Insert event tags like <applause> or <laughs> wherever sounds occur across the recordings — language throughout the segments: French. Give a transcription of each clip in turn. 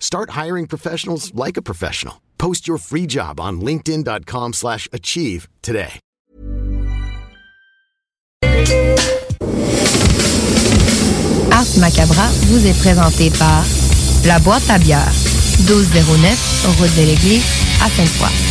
Start hiring professionals like a professional. Post your free job on linkedin.com/achieve slash achieve today. Ars Macabra vous est présenté par La Boîte à bière, 1209, route de l'église, à Sainte-Foy.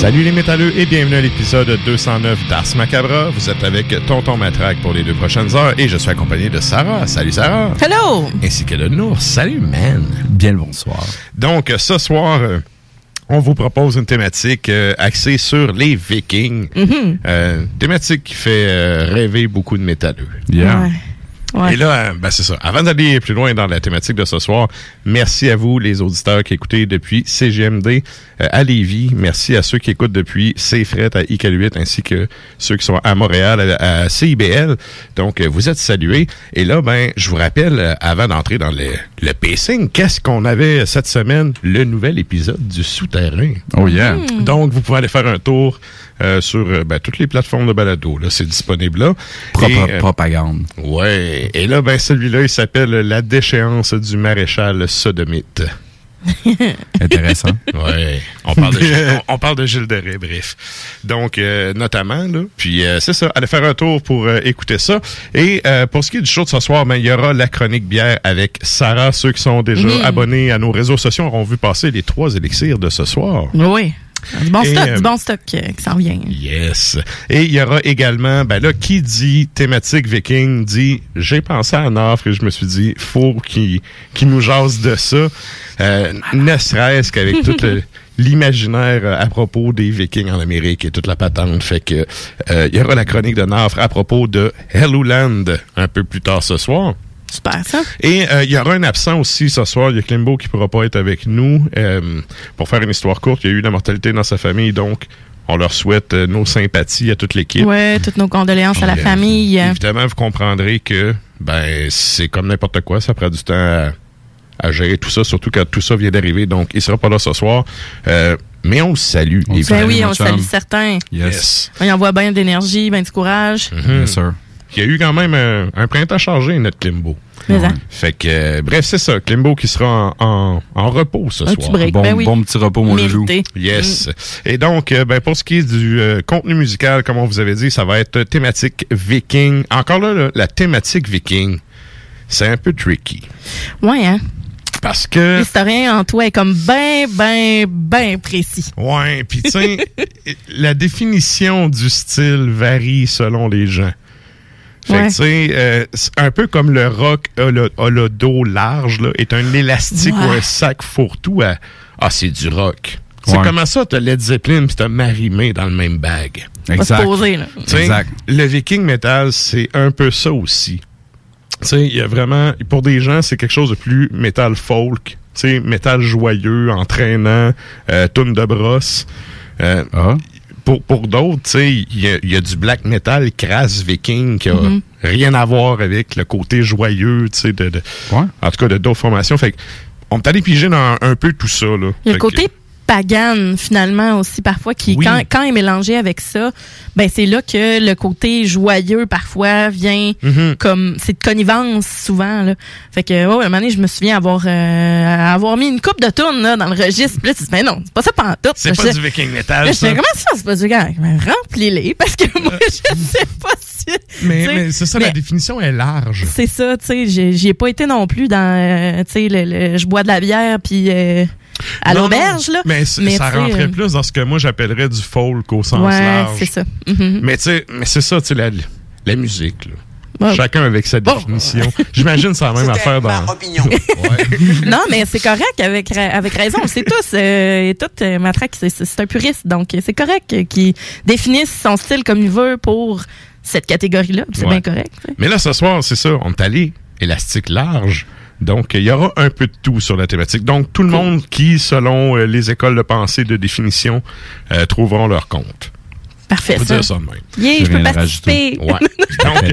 Salut les métalleux et bienvenue à l'épisode 209 d'Ars Macabra. Vous êtes avec Tonton Matraque pour les deux prochaines heures et je suis accompagné de Sarah. Salut Sarah. Hello! Ainsi que de Nour. Salut man. Bien le bonsoir. Donc ce soir, euh, on vous propose une thématique euh, axée sur les Vikings. Mhm. Euh, thématique qui fait euh, rêver beaucoup de métalleux. Yeah. Ouais. Ouais. Et là, euh, ben c'est ça. Avant d'aller plus loin dans la thématique de ce soir, merci à vous, les auditeurs qui écoutez depuis CGMD euh, à Lévis. Merci à ceux qui écoutent depuis CFRET à ICAL8, ainsi que ceux qui sont à Montréal à, à CIBL. Donc, euh, vous êtes salués. Et là, ben, je vous rappelle, avant d'entrer dans le, le pacing, qu'est-ce qu'on avait cette semaine? Le nouvel épisode du Souterrain. Oh yeah. Donc, vous pouvez aller faire un tour euh, sur euh, ben, toutes les plateformes de balado. Là, c'est disponible là. Propre Et, euh, propagande. Ouais. Et là, ben, celui-là, il s'appelle La déchéance du maréchal sodomite. <laughs> Intéressant. Ouais. On parle de, Gilles- on, on parle de Gilles bref. Donc, euh, notamment, là. Puis, euh, c'est ça. Allez faire un tour pour euh, écouter ça. Et euh, pour ce qui est du show de ce soir, ben, il y aura la chronique bière avec Sarah. Ceux qui sont déjà abonnés à nos réseaux sociaux auront vu passer les trois élixirs de ce soir. Oui. Du bon Et, stock, euh, du bon stock euh, qui s'en vient. Yes. Et il y aura également, ben là, qui dit thématique viking dit, j'ai pensé à une offre et je me suis dit, faut qu'il qu'il nous jase de ça, euh, ne serait-ce qu'avec tout <laughs> l'imaginaire euh, à propos des vikings en Amérique et toute la patente. Fait que euh, il y aura la chronique de Nafre à propos de Helluland un peu plus tard ce soir. Super, ça. Et euh, il y aura un absent aussi ce soir. Il y a Klimbo qui pourra pas être avec nous. Euh, pour faire une histoire courte, il y a eu la mortalité dans sa famille, donc on leur souhaite euh, nos sympathies à toute l'équipe. Ouais, toutes nos condoléances à la famille. Évidemment, vous comprendrez que ben c'est comme n'importe quoi, ça prend du temps à, à gérer tout ça, surtout quand tout ça vient d'arriver. Donc, il sera pas là ce soir. Euh, mais on le salue. On le. Ben oui, on mon salue certains. Yes. Yes. On y envoie bien d'énergie, bien du courage. Yes, sir. Il y a eu quand même un, un printemps chargé, notre Klimbo. Mais Ouais. hein, Fait que, euh, bref, c'est ça. Klimbo qui sera en, en, en repos ce un soir. petit break. Bon, ben oui. bon petit repos, mon loulou. Yes. Et donc, euh, ben, pour ce qui est du euh, contenu musical, comme on vous avait dit, ça va être thématique viking. Encore là, là, la thématique viking, c'est un peu tricky. Ouais, hein. Parce que... L'historien en toi est comme ben, ben, ben précis. Ouais, puis tu sais, <laughs> la définition du style varie selon les gens. Fait Ouais. que tu sais, euh, c'est un peu comme le rock a le, a le dos large, là, est un élastique Ouais. ou un sac fourre-tout à « Ah, c'est du rock ». C'est Ouais. comment ça, t'as Led Zeppelin puis t'as Marimé dans le même bag? Exact. poser, là. Exact. Le viking metal, c'est un peu ça aussi. Tu sais, il y a vraiment, pour des gens, c'est quelque chose de plus metal folk, tu sais, metal joyeux, entraînant, euh, tune de brosse. Euh, Ah. Pour pour d'autres, tu sais, il y a, il y a du black metal crass viking qui a Mm-hmm. rien à voir avec le côté joyeux, tu sais, de, de- Ouais. en tout cas de d'autres formations. Fait que, on est allé piger dans un peu tout ça, là. Il y a le que- côté pagan, finalement, aussi, parfois, qui, Oui. quand, quand est mélangé avec ça, ben, c'est là que le côté joyeux, parfois, vient Mhm. comme, c'est de connivence, souvent, là. Fait que, ouais, un moment donné, je me souviens avoir, euh, avoir mis une coupe de tourne, là, dans le registre. Puis là, tu dis, mais non, c'est pas ça pantoute. C'est Là, pas je- du viking Là, metal, je ça. fais, comment ça, c'est pas du gars? Ben, Remplis-les, <laughs> parce que moi, je sais pas si. Mais, mais c'est ça, la définition est large. C'est ça, tu sais, j'y ai pas été non plus dans, euh, tu sais, le, le- je bois de la bière puis euh, à l'auberge là. Mais, ça rentrait euh, plus dans ce que moi j'appellerais du folk au sens ouais, large. c'est ça. Mhm. Mais tu sais, mais c'est ça, tu sais, la, la musique, là. Ouais. Chacun avec sa définition. J'imagine c'est la même affaire dans. opinion. <laughs> Ouais. non, mais c'est correct avec ra- avec raison. C'est tous, euh, et tout euh, Matraque, c'est- un puriste, donc euh, c'est correct euh, qu'il définisse son style comme il veut pour cette catégorie-là. C'est Ouais. bien correct. Mais là, ce soir, c'est ça, on est allé élastique large. Donc, il y aura un peu de tout sur la thématique. Donc, tout le monde qui, selon euh, les écoles de pensée de définition, euh, trouveront leur compte. Parfait. On peut Ça. dire ça de même. Yeah, Je je peux participer. <laughs> Ouais. Donc,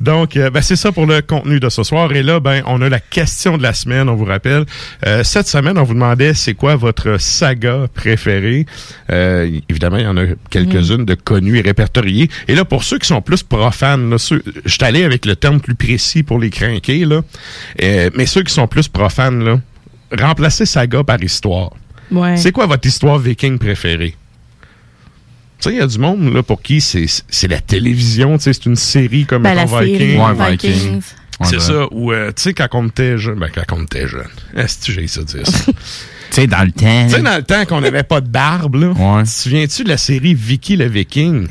Donc, euh, ben, c'est ça pour le contenu de ce soir. Et là, ben, on a la question de la semaine, on vous rappelle. Euh, cette semaine, on vous demandait c'est quoi votre saga préférée? Euh, évidemment, il y en a quelques-unes de connues et répertoriées. Et là, pour ceux qui sont plus profanes, là, ceux- je suis allé avec le terme plus précis pour les crinquer, là. Mais ceux qui sont plus profanes, là, remplacez saga par histoire. Ouais. C'est quoi votre histoire viking préférée? Tu sais, il y a du monde là, pour qui c'est c'est la télévision, tu sais, c'est une série comme Ben, la Viking. Ouais, Vikings. C'est ben, ça. Ou, euh, tu sais, quand on était jeune, ben, quand on était jeune. Est-ce que j'ai ça dire ça? <laughs> Tu sais, dans le temps. tu sais, dans le temps qu'on n'avait pas de barbe, là. Ouais. Tu te souviens-tu de la série Vicky le Viking?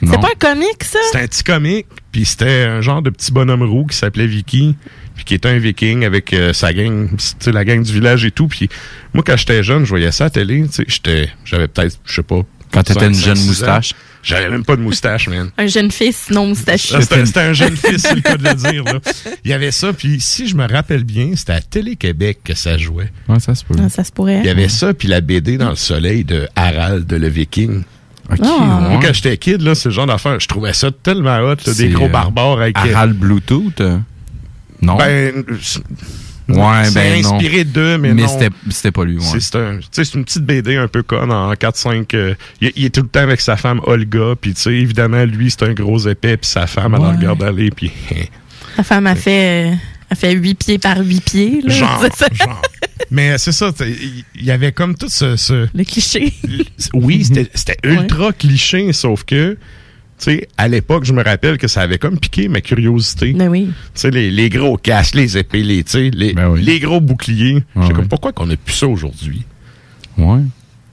C'est pas un comique, ça? C'était un petit comique, puis c'était un genre de petit bonhomme roux qui s'appelait Vicky, puis qui était un viking avec euh, sa gang, tu sais, la gang du village et tout. Puis moi, quand j'étais jeune, je voyais ça à la télé, tu sais, j'étais, j'avais peut-être, je sais pas. Quand t'étais une jeune moustache. J'avais même pas de moustache, man. Un jeune fils non moustachu. Ah, C'était un jeune fils, c'est le cas de le dire. Là. Il y avait ça, puis si je me rappelle bien, c'était à Télé-Québec que ça jouait. Ouais, ça se peut. Ah, ça se pourrait. Il y avait ça, puis la BD dans le soleil de Harald le Viking. Ah. ouais. Moi, quand j'étais kid, là, c'est le genre d'affaire, je trouvais ça tellement hot, là, des gros euh, barbares avec... Harald Bluetooth? euh, Non? Ben, ouais, c'est ben non. inspiré d'eux, mais, Mais, non. c'était c'était pas lui, ouais. C'est c'est un- une petite BD un peu conne en 4-5. euh, il, il est tout le temps avec sa femme Olga, puis tu sais, évidemment, lui, c'est un gros épais, puis sa femme, elle Ouais. le regarde aller, puis <laughs> La femme a fait, euh, a fait 8 pieds par 8 pieds. Là. genre, C'est ça, genre. Mais c'est ça, il y avait comme tout ce... ce- le cliché. <laughs> oui, c'était c'était ultra cliché, sauf que, tu sais, à l'époque, je me rappelle que ça avait comme piqué ma curiosité. Ben oui. Tu sais, les, les gros casques, les épées, les, tu sais, les, Ben oui. les gros boucliers. Ouais, J'étais comme, ouais. pourquoi qu'on a plus ça aujourd'hui? Ouais.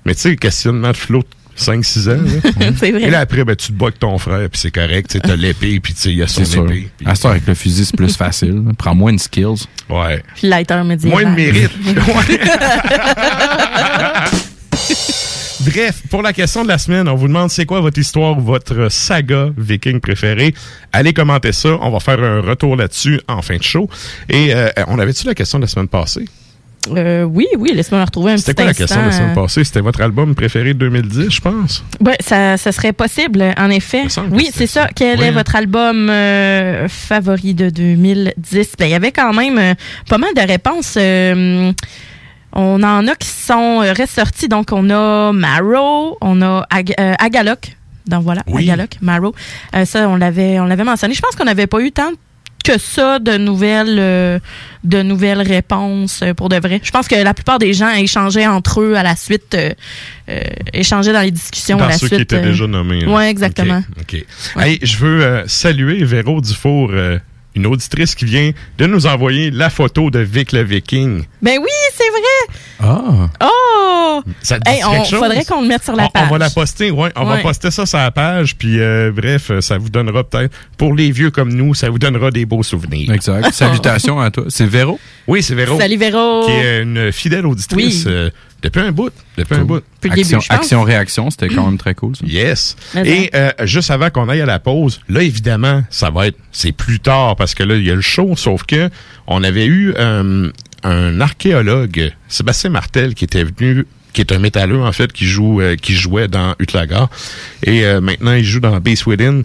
Mais tu sais, questionnement de flot 5-6 ans, <laughs> c'est vrai. Et là, après, ben, tu te bats avec ton frère, puis c'est correct. Tu sais, t'as l'épée, puis tu sais, il y a son C'est sûr. épée. puis- À ce temps, avec le fusil, c'est plus facile. Prends moins de skills. Ouais. Puis lighter médiéval. Moins de mérite. <laughs> <laughs> Bref, pour la question de la semaine, on vous demande c'est quoi votre histoire ou votre saga viking préférée? Allez commenter ça. On va faire un retour là-dessus en fin de show. Et euh, on avait-tu la question de la semaine passée? Euh, oui, oui, laisse-moi me retrouver un C'était petit quoi la question de la semaine passée? C'était votre album préféré de 2010, je pense? Ouais, ça, ça serait possible, en effet. Oui, c'était c'est ça. Quel Ouais. est votre album euh, favori de 2010? Ben, il y avait quand même euh, pas mal de réponses. On en a qui sont euh, ressortis. Donc, on a Marrow, on a Ag euh, Agaloc. Donc, voilà, Oui. Agaloc, Marrow. Euh, ça, on l'avait, on l'avait mentionné. Je pense qu'on n'avait pas eu tant que ça de nouvelles euh, de nouvelles réponses pour de vrai. Je pense que la plupart des gens échangeaient entre eux à la suite, euh, euh, échangeaient dans les discussions à la ceux suite. qui étaient déjà nommés. ouais, exactement. OK. ok. Hey, je veux saluer Véro Dufour, une auditrice qui vient de nous envoyer la photo de Vic le Viking. Ben oui, c'est vrai. Ah. Oh! Ça te dit Hey, on, quelque chose? faudrait qu'on le mette sur la page. on va la poster, ouais. On va poster ça sur la page. Puis, euh, bref, ça vous donnera peut-être, pour les vieux comme nous, ça vous donnera des beaux souvenirs. Exact. <laughs> Salutations à toi. C'est Véro? Oui, c'est Véro. Salut Véro. Qui est une fidèle auditrice Oui. euh, depuis un bout. Depuis un bout. Depuis le début, Action, je pense. action réaction, c'était quand même très cool. Ça. Yes. Mais Et euh, juste avant qu'on aille à la pause, là évidemment, ça va être c'est plus tard parce que là il y a le show sauf que on avait eu euh, un archéologue Sébastien Martel qui était venu qui est un métalleux en fait qui joue euh, qui jouait dans Utlaga et euh, maintenant il joue dans Base Within.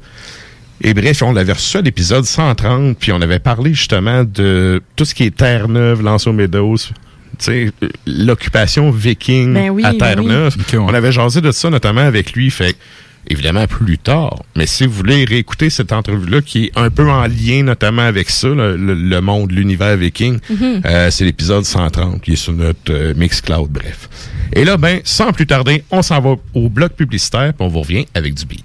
Et bref, on l'avait reçu à l'épisode 130, puis on avait parlé justement de tout ce qui est Terre-Neuve, Lanceau Meadows, tu sais, l'occupation viking Ben oui, à ben Terre-Neuve. oui. Ok, ouais. On avait jasé de ça notamment avec lui, fait que, évidemment plus tard. Mais si vous voulez réécouter cette entrevue-là qui est un peu en lien notamment avec ça, le, monde, l'univers viking, Mhm. euh, c'est l'épisode 130 qui est sur notre euh, Mixcloud, bref. Et là, ben, sans plus tarder, on s'en va au bloc publicitaire, puis on vous revient avec du beat.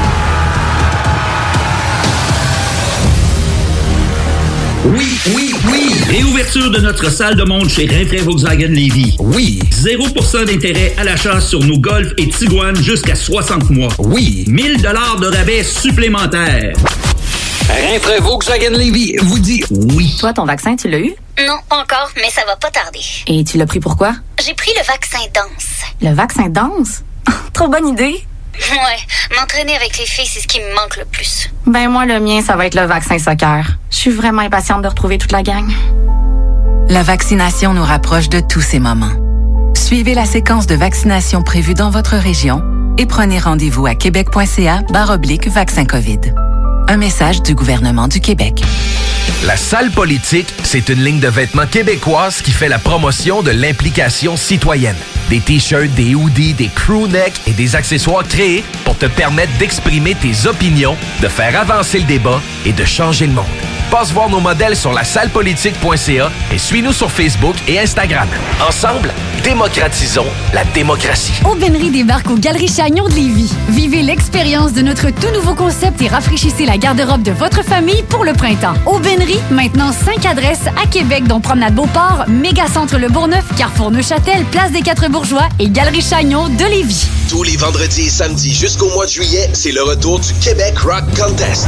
Oui, oui, oui. Réouverture de notre salle de monde chez Rinfrae Volkswagen Levy. Oui. 0% d'intérêt à l'achat sur nos Golf et Tiguan jusqu'à 60 mois. Oui. 1000 dollars de rabais supplémentaires. Rinfrae Volkswagen Levy vous dit oui. Toi, ton vaccin, tu l'as eu? Non, pas encore, mais ça va pas tarder. Et tu l'as pris pourquoi? J'ai pris le vaccin danse. Le vaccin danse? <laughs> Trop bonne idée! Ouais, m'entraîner avec les filles, c'est ce qui me manque le plus. Ben moi, le mien, ça va être le vaccin soccer. Je suis vraiment impatiente de retrouver toute la gang. La vaccination nous rapproche de tous ces moments. Suivez la séquence de vaccination prévue dans votre région et prenez rendez-vous à québec.ca oblique vaccin COVID. Un message du gouvernement du Québec. La salle politique, c'est une ligne de vêtements québécoise qui fait la promotion de l'implication citoyenne. Des t-shirts, des hoodies, des crew necks et des accessoires créés pour te permettre d'exprimer tes opinions, de faire avancer le débat et de changer le monde. Passe voir nos modèles sur la sallepolitique.ca et suis-nous sur Facebook et Instagram. Ensemble, démocratisons la démocratie. Aubainerie débarque aux Galeries Chagnon de Lévis. Vivez l'expérience de notre tout nouveau concept et rafraîchissez la garde-robe de votre famille pour le printemps. Aubainerie, maintenant 5 adresses à Québec, dont Promenade Beauport, Mégacentre Le Bourgneuf, Carrefour Neuchâtel, Place des Quatre Bourgeois et Galerie Chagnon de Lévis. Tous les vendredis et samedis jusqu'au mois de juillet, c'est le retour du Québec Rock Contest.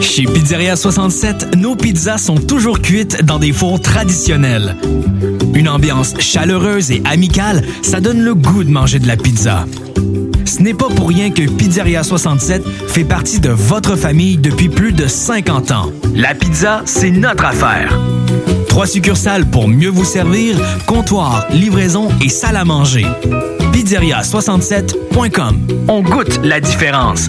Chez Pizzeria 67, nos pizzas sont toujours cuites dans des fours traditionnels. Une ambiance chaleureuse et amicale, ça donne le goût de manger de la pizza. Ce n'est pas pour rien que Pizzeria 67 fait partie de votre famille depuis plus de 50 ans. La pizza, c'est notre affaire. Trois succursales pour mieux vous servir, comptoir, livraison et salle à manger. Pizzeria67.com. On goûte la différence.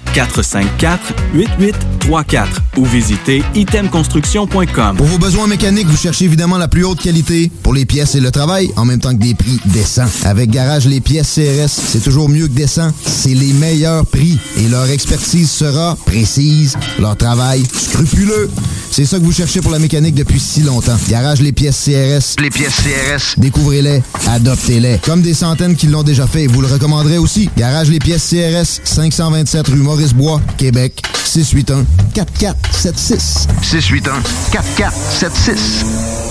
418-454-8834 ou visitez itemconstruction.com. Pour vos besoins mécaniques, vous cherchez évidemment la plus haute qualité pour les pièces et le travail, en même temps que des prix décents. Avec Garage Les Pièces CRS, c'est toujours mieux que décent. C'est les meilleurs prix et leur expertise sera précise, leur travail scrupuleux. C'est ça que vous cherchez pour la mécanique depuis si longtemps. Garage Les Pièces CRS. Les pièces CRS. Découvrez-les, adoptez-les. Comme des centaines qui l'ont déjà fait, vous le recommanderez aussi. Garage Les Pièces CRS, 527 rue Maurice-Bois, Québec, 681 4476. 681 4476.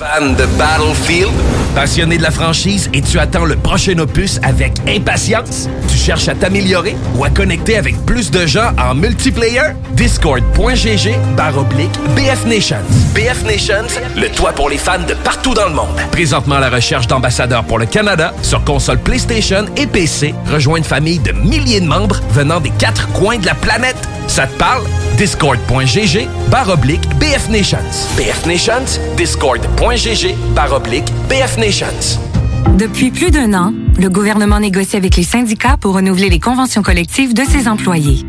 Fan de Battlefield? Passionné de la franchise et tu attends le prochain opus avec impatience? Tu cherches à t'améliorer ou à connecter avec plus de gens en multiplayer? Discord.gg barre oblique BF Nations. BF Nations, le toit pour les fans de partout dans le monde. Présentement à la recherche d'ambassadeurs pour le Canada sur console PlayStation et PC. Rejoins une famille de milliers de membres venant des quatre coins de la planète. Ça te parle? Discord.gg barre oblique BF Nations. BF Nations, Discord.gg barre oblique BF Nations. Depuis plus d'un an, le gouvernement négocie avec les syndicats pour renouveler les conventions collectives de ses employés.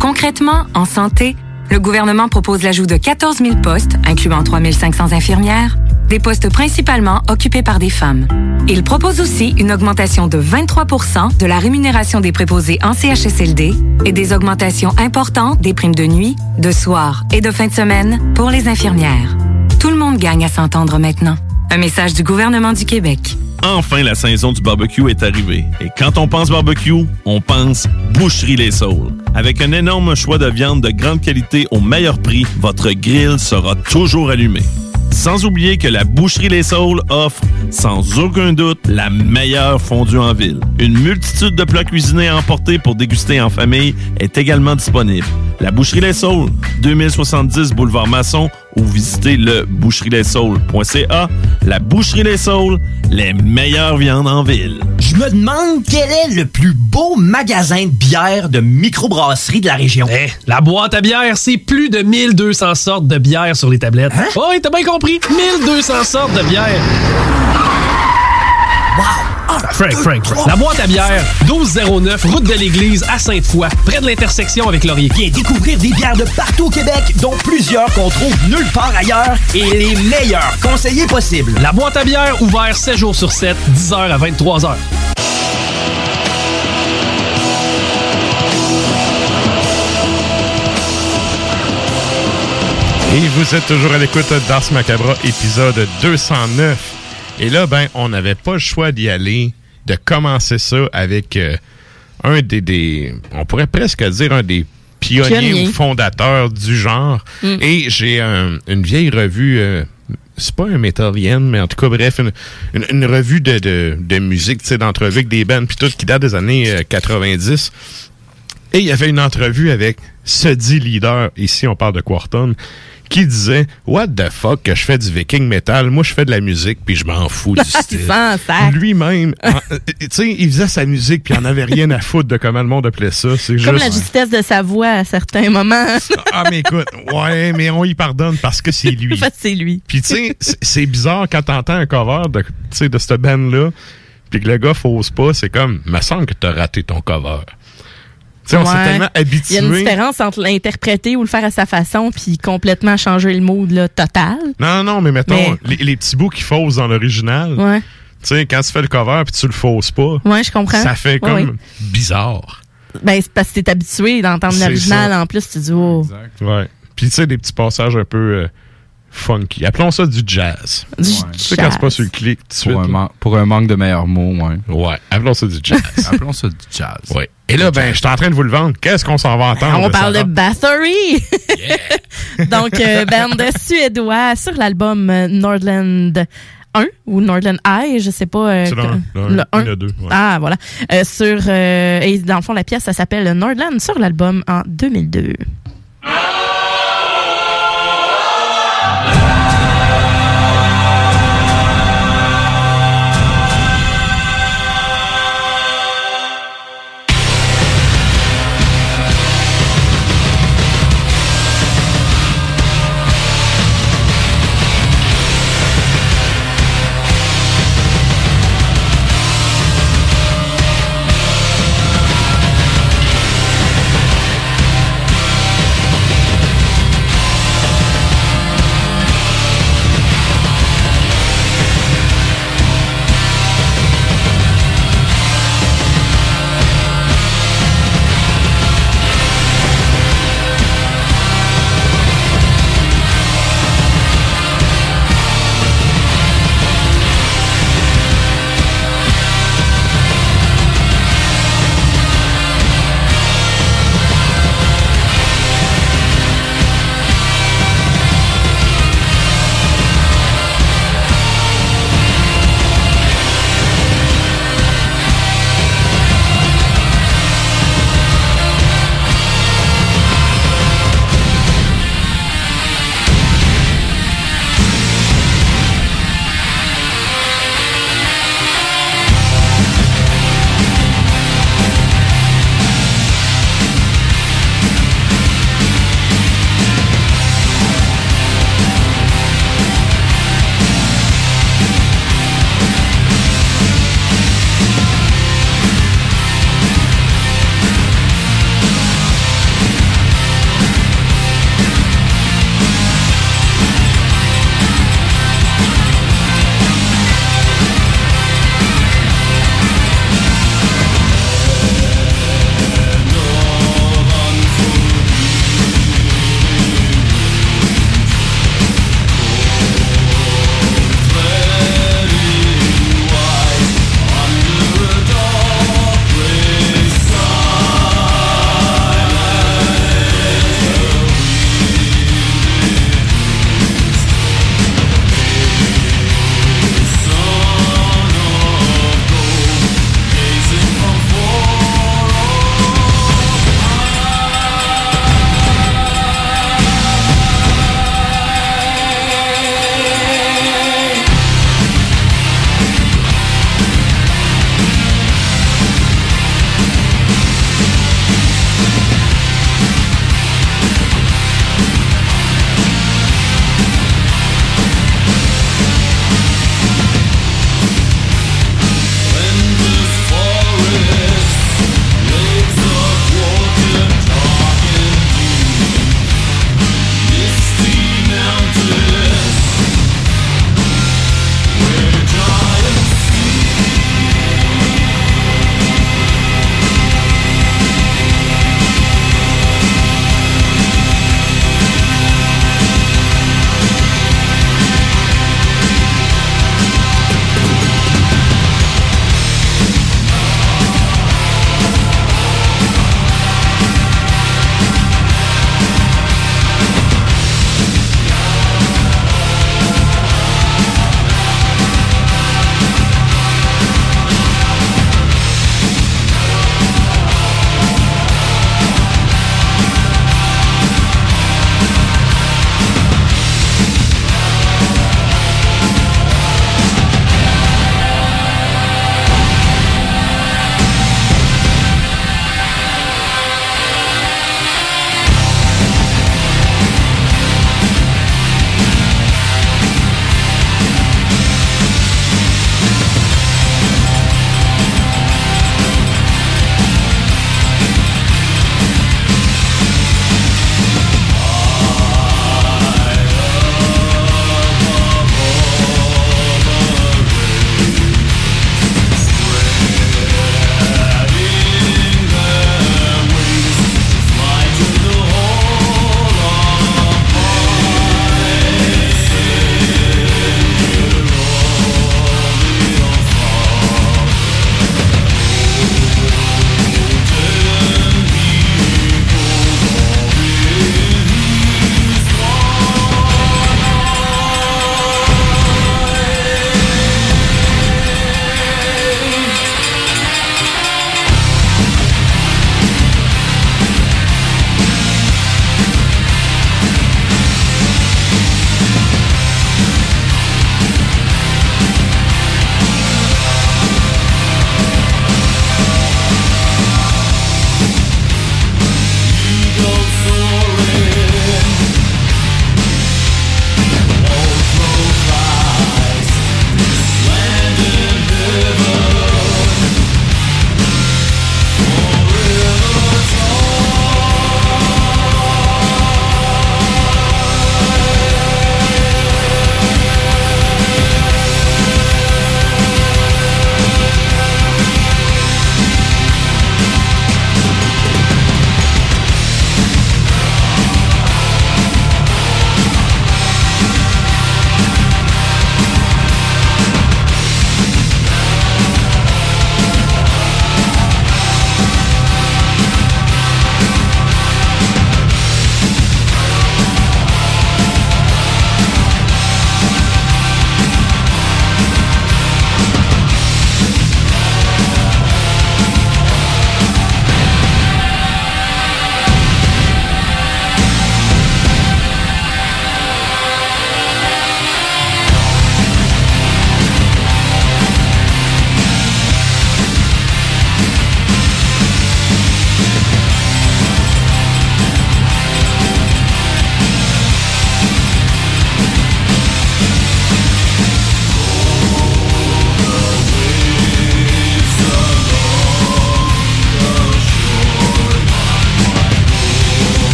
Concrètement, en santé, le gouvernement propose l'ajout de 14 000 postes, incluant 3 500 infirmières, des postes principalement occupés par des femmes. Il propose aussi une augmentation de 23% de la rémunération des préposés en CHSLD et des augmentations importantes des primes de nuit, de soir et de fin de semaine pour les infirmières. Tout le monde gagne à s'entendre maintenant. Un message du gouvernement du Québec. Enfin, la saison du barbecue est arrivée. Et quand on pense barbecue, on pense Boucherie Les Saules. Avec un énorme choix de viande de grande qualité au meilleur prix, votre grill sera toujours allumé. Sans oublier que la Boucherie Les Saules offre, sans aucun doute, la meilleure fondue en ville. Une multitude de plats cuisinés à emporter pour déguster en famille est également disponible. La Boucherie Les Saules, 2070 Boulevard Masson ou visitez le boucherie-les-saules.ca. La Boucherie Les Saules, les meilleures viandes en ville. Je me demande quel est le plus beau magasin de bière de microbrasserie de la région. Eh, la boîte à bière, c'est plus de 1200 sortes de bière sur les tablettes. Hein? Oh, oui, t'as bien compris. 1200 sortes de bière. Frank, Frank, Frank. La boîte à bière, 1209, route de l'église à Sainte-Foy, près de l'intersection avec Laurier. Viens découvrir des bières de partout au Québec, dont plusieurs qu'on trouve nulle part ailleurs et les meilleurs conseillers possibles. La boîte à bière, ouvert 7 jours sur 7, 10h à 23h. Et vous êtes toujours à l'écoute d'Ars Macabra, épisode 209. Et là, ben, on n'avait pas le choix d'y aller, de commencer ça avec euh, un des, des, on pourrait presque dire un des pionniers Pionnier. ou fondateurs du genre. Mm. Et j'ai un- une vieille revue, euh, c'est pas un Metallian, mais en tout cas, bref, une, une- une revue de, de, de musique, tu sais, d'entrevue avec des bands, puis tout, qui date des années euh, 90. Et il y avait une entrevue avec ce dit leader, ici on parle de Quarton, qui disait What the fuck que je fais du viking metal, moi je fais de la musique puis je m'en fous du <laughs> style. Lui-même, <laughs> euh, tu sais, il faisait sa musique puis il en avait rien à foutre de comment le monde appelait ça. C'est Comme juste. la justesse de sa voix à certains moments. <laughs> Ah mais écoute, ouais, mais on y pardonne parce que c'est lui. En fait, c'est lui. Puis tu sais, c'est- bizarre quand t'entends un cover de, tu sais, de cette band-là, puis que le gars fausse pas, c'est comme, me semble que t'as raté ton cover. Sais, on s'est Ouais. tellement Il y a habitué. une différence entre l'interpréter ou le faire à sa façon, puis complètement changer le mood là, total. Non, non, mais mettons, Mais- Les, les petits bouts qui faussent dans l'original, Ouais. tu sais, quand tu fais le cover puis tu le fausses pas, Ouais, je comprends. ça fait comme ouais. bizarre. Ben, c'est parce que t'es habitué d'entendre l'original en plus, tu dis, oh. Ouais. Puis tu sais, des petits passages un peu euh, funky. Appelons ça du jazz. Du Tu sais, quand c'est pas sur le clic tout de suite. Pour un, man- pour un manque de meilleurs mots, ouais. Ouais, appelons ça du jazz. <laughs> Appelons ça du jazz. Ouais. Et là, ben, je suis en train de vous le vendre. Qu'est-ce qu'on s'en va entendre? On parle de? Bathory! <laughs> Donc, euh, band suédois sur l'album euh, Nordland 1 ou Nordland I, je sais pas. euh, C'est le le le il y en un. a deux, ouais. Ah, voilà. Euh, sur, euh, et dans le fond, la pièce, ça s'appelle Nordland sur l'album en 2002. Thank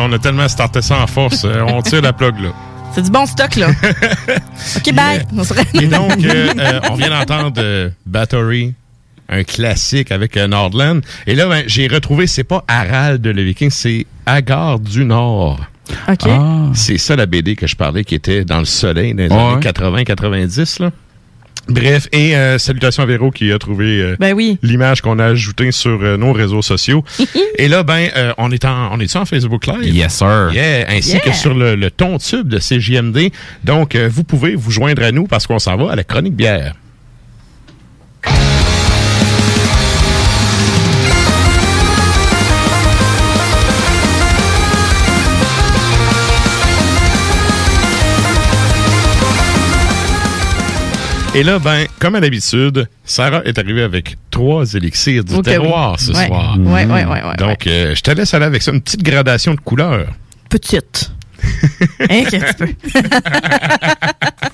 on a tellement starté ça en force, euh, on tire la plug là. <laughs> C'est du bon stock, là. <laughs> OK, bye. On se Et donc, euh, euh, on vient d'entendre euh, Battery, un classique avec euh, Nordland. Et là, ben, j'ai retrouvé, c'est pas Harald le Viking, c'est Agar du Nord. OK. C'est ça la BD que je parlais qui était dans le soleil dans les Ouais. années 80-90. là. Bref, et euh, salutations à Véro qui a trouvé euh, Ben oui. l'image qu'on a ajoutée sur euh, nos réseaux sociaux. <laughs> et là, ben, euh, on est en, on est en Facebook Live? Yes, sir. Yeah, ainsi Yeah. que sur le, le ton tube de CJMD. Donc, euh, vous pouvez vous joindre à nous parce qu'on s'en va à la chronique bière. Et là, ben, comme à l'habitude, Sarah est arrivée avec trois élixirs du terroir oui. ce Ouais. soir. Ouais, ouais, ouais, ouais, Donc, euh, je te laisse aller avec ça, une petite gradation de couleurs. Petite. <laughs> Hein, peu. <laughs>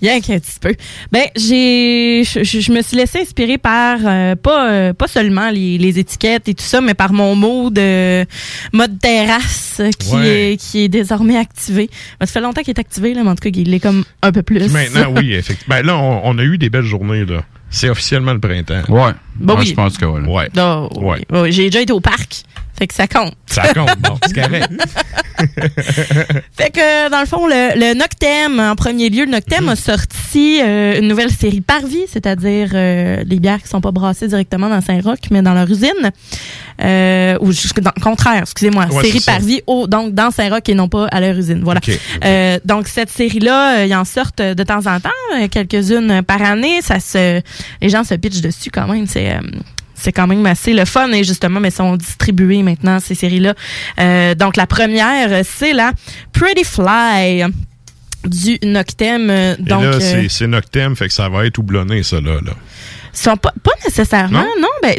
Rien qu'un petit peu. Ben, j'ai, je, me suis laissé inspirer par euh, pas euh, pas seulement les, les étiquettes et tout ça, mais par mon mode euh, mode terrasse qui Ouais. est qui est désormais activé. Ben, ça fait longtemps qu'il est activé là, mais en tout cas, il est comme un peu plus. Puis maintenant, <laughs> oui, effectivement. Ben là, on, on a eu des belles journées, là. C'est officiellement le printemps. Ouais. Ben oui. je pense que ouais. Ouais. Non, oui, oui, j'ai déjà été au parc. Fait que ça compte. Ça compte, bon, c'est correct. <laughs> Fait que, dans le fond, le, le Noctem, en premier lieu, le Noctem a sorti euh, une nouvelle série Parvis, c'est-à-dire euh, les bières qui sont pas brassées directement dans Saint-Roch, mais dans leur usine. Euh, ou jusque dans le contraire, excusez-moi. Ouais, série. Parvis, au, donc dans Saint-Roch et non pas à leur usine. Voilà. Euh, donc, cette série-là, ils en sortent de temps en temps, quelques-unes par année. Ça se, les gens se pitchent dessus quand même. C'est... euh, c'est quand même assez le fun et justement mais sont distribuées maintenant ces séries là donc la première euh, c'est la Pretty Fly du Noctem euh, donc euh, c'est- c'est Noctem, fait que ça va être houblonné, ça, là. là. Sont pas, pas nécessairement, non, ben,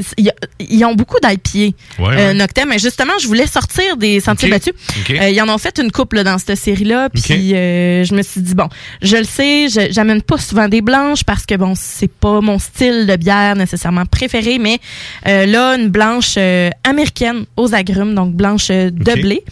ils ont beaucoup d'IPA, Ouais, euh, ouais. Noctem. Mais justement, je voulais sortir des sentiers Ok. battus. Euh, ils en ont fait une couple là, dans cette série-là. Puis euh, je me suis dit, bon, je le sais, j'amène pas souvent des blanches parce que, bon, c'est pas mon style de bière nécessairement préféré. Mais là, une blanche américaine aux agrumes, donc blanche de blé.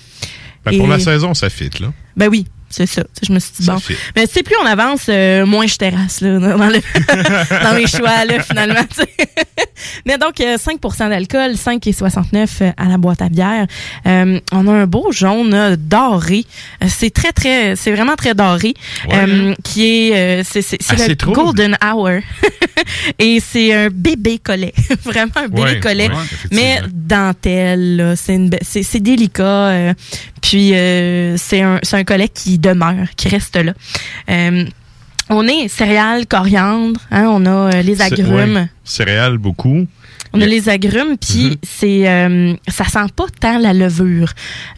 Ben, pour Et- la saison, ça fit, là. Ben oui, c'est ça. Je me suis dit, Ça bon. Mais tu sais, plus on avance, euh, moins je terrasse là, dans, le- <laughs> dans mes choix, là, finalement. <laughs> Mais donc, euh, 5% d'alcool, 5,69 à la boîte à bière. Euh, on a un beau jaune euh, doré. Euh, C'est très, très, c'est vraiment très doré. Ouais. Euh, qui est, euh, c'est Assez le. Golden Hour. <laughs> Et c'est un bébé collet. vraiment un bébé Ouais, collet. ouais, mais dentelle, c'est c'est délicat. Puis euh, c'est un, c'est un collet qui demeure, qui reste là. Euh, on est céréales, coriandre, hein, on a euh, les agrumes. ouais. Céréales, beaucoup. On a les agrumes, puis Mhm. c'est euh, ça sent pas tant la levure.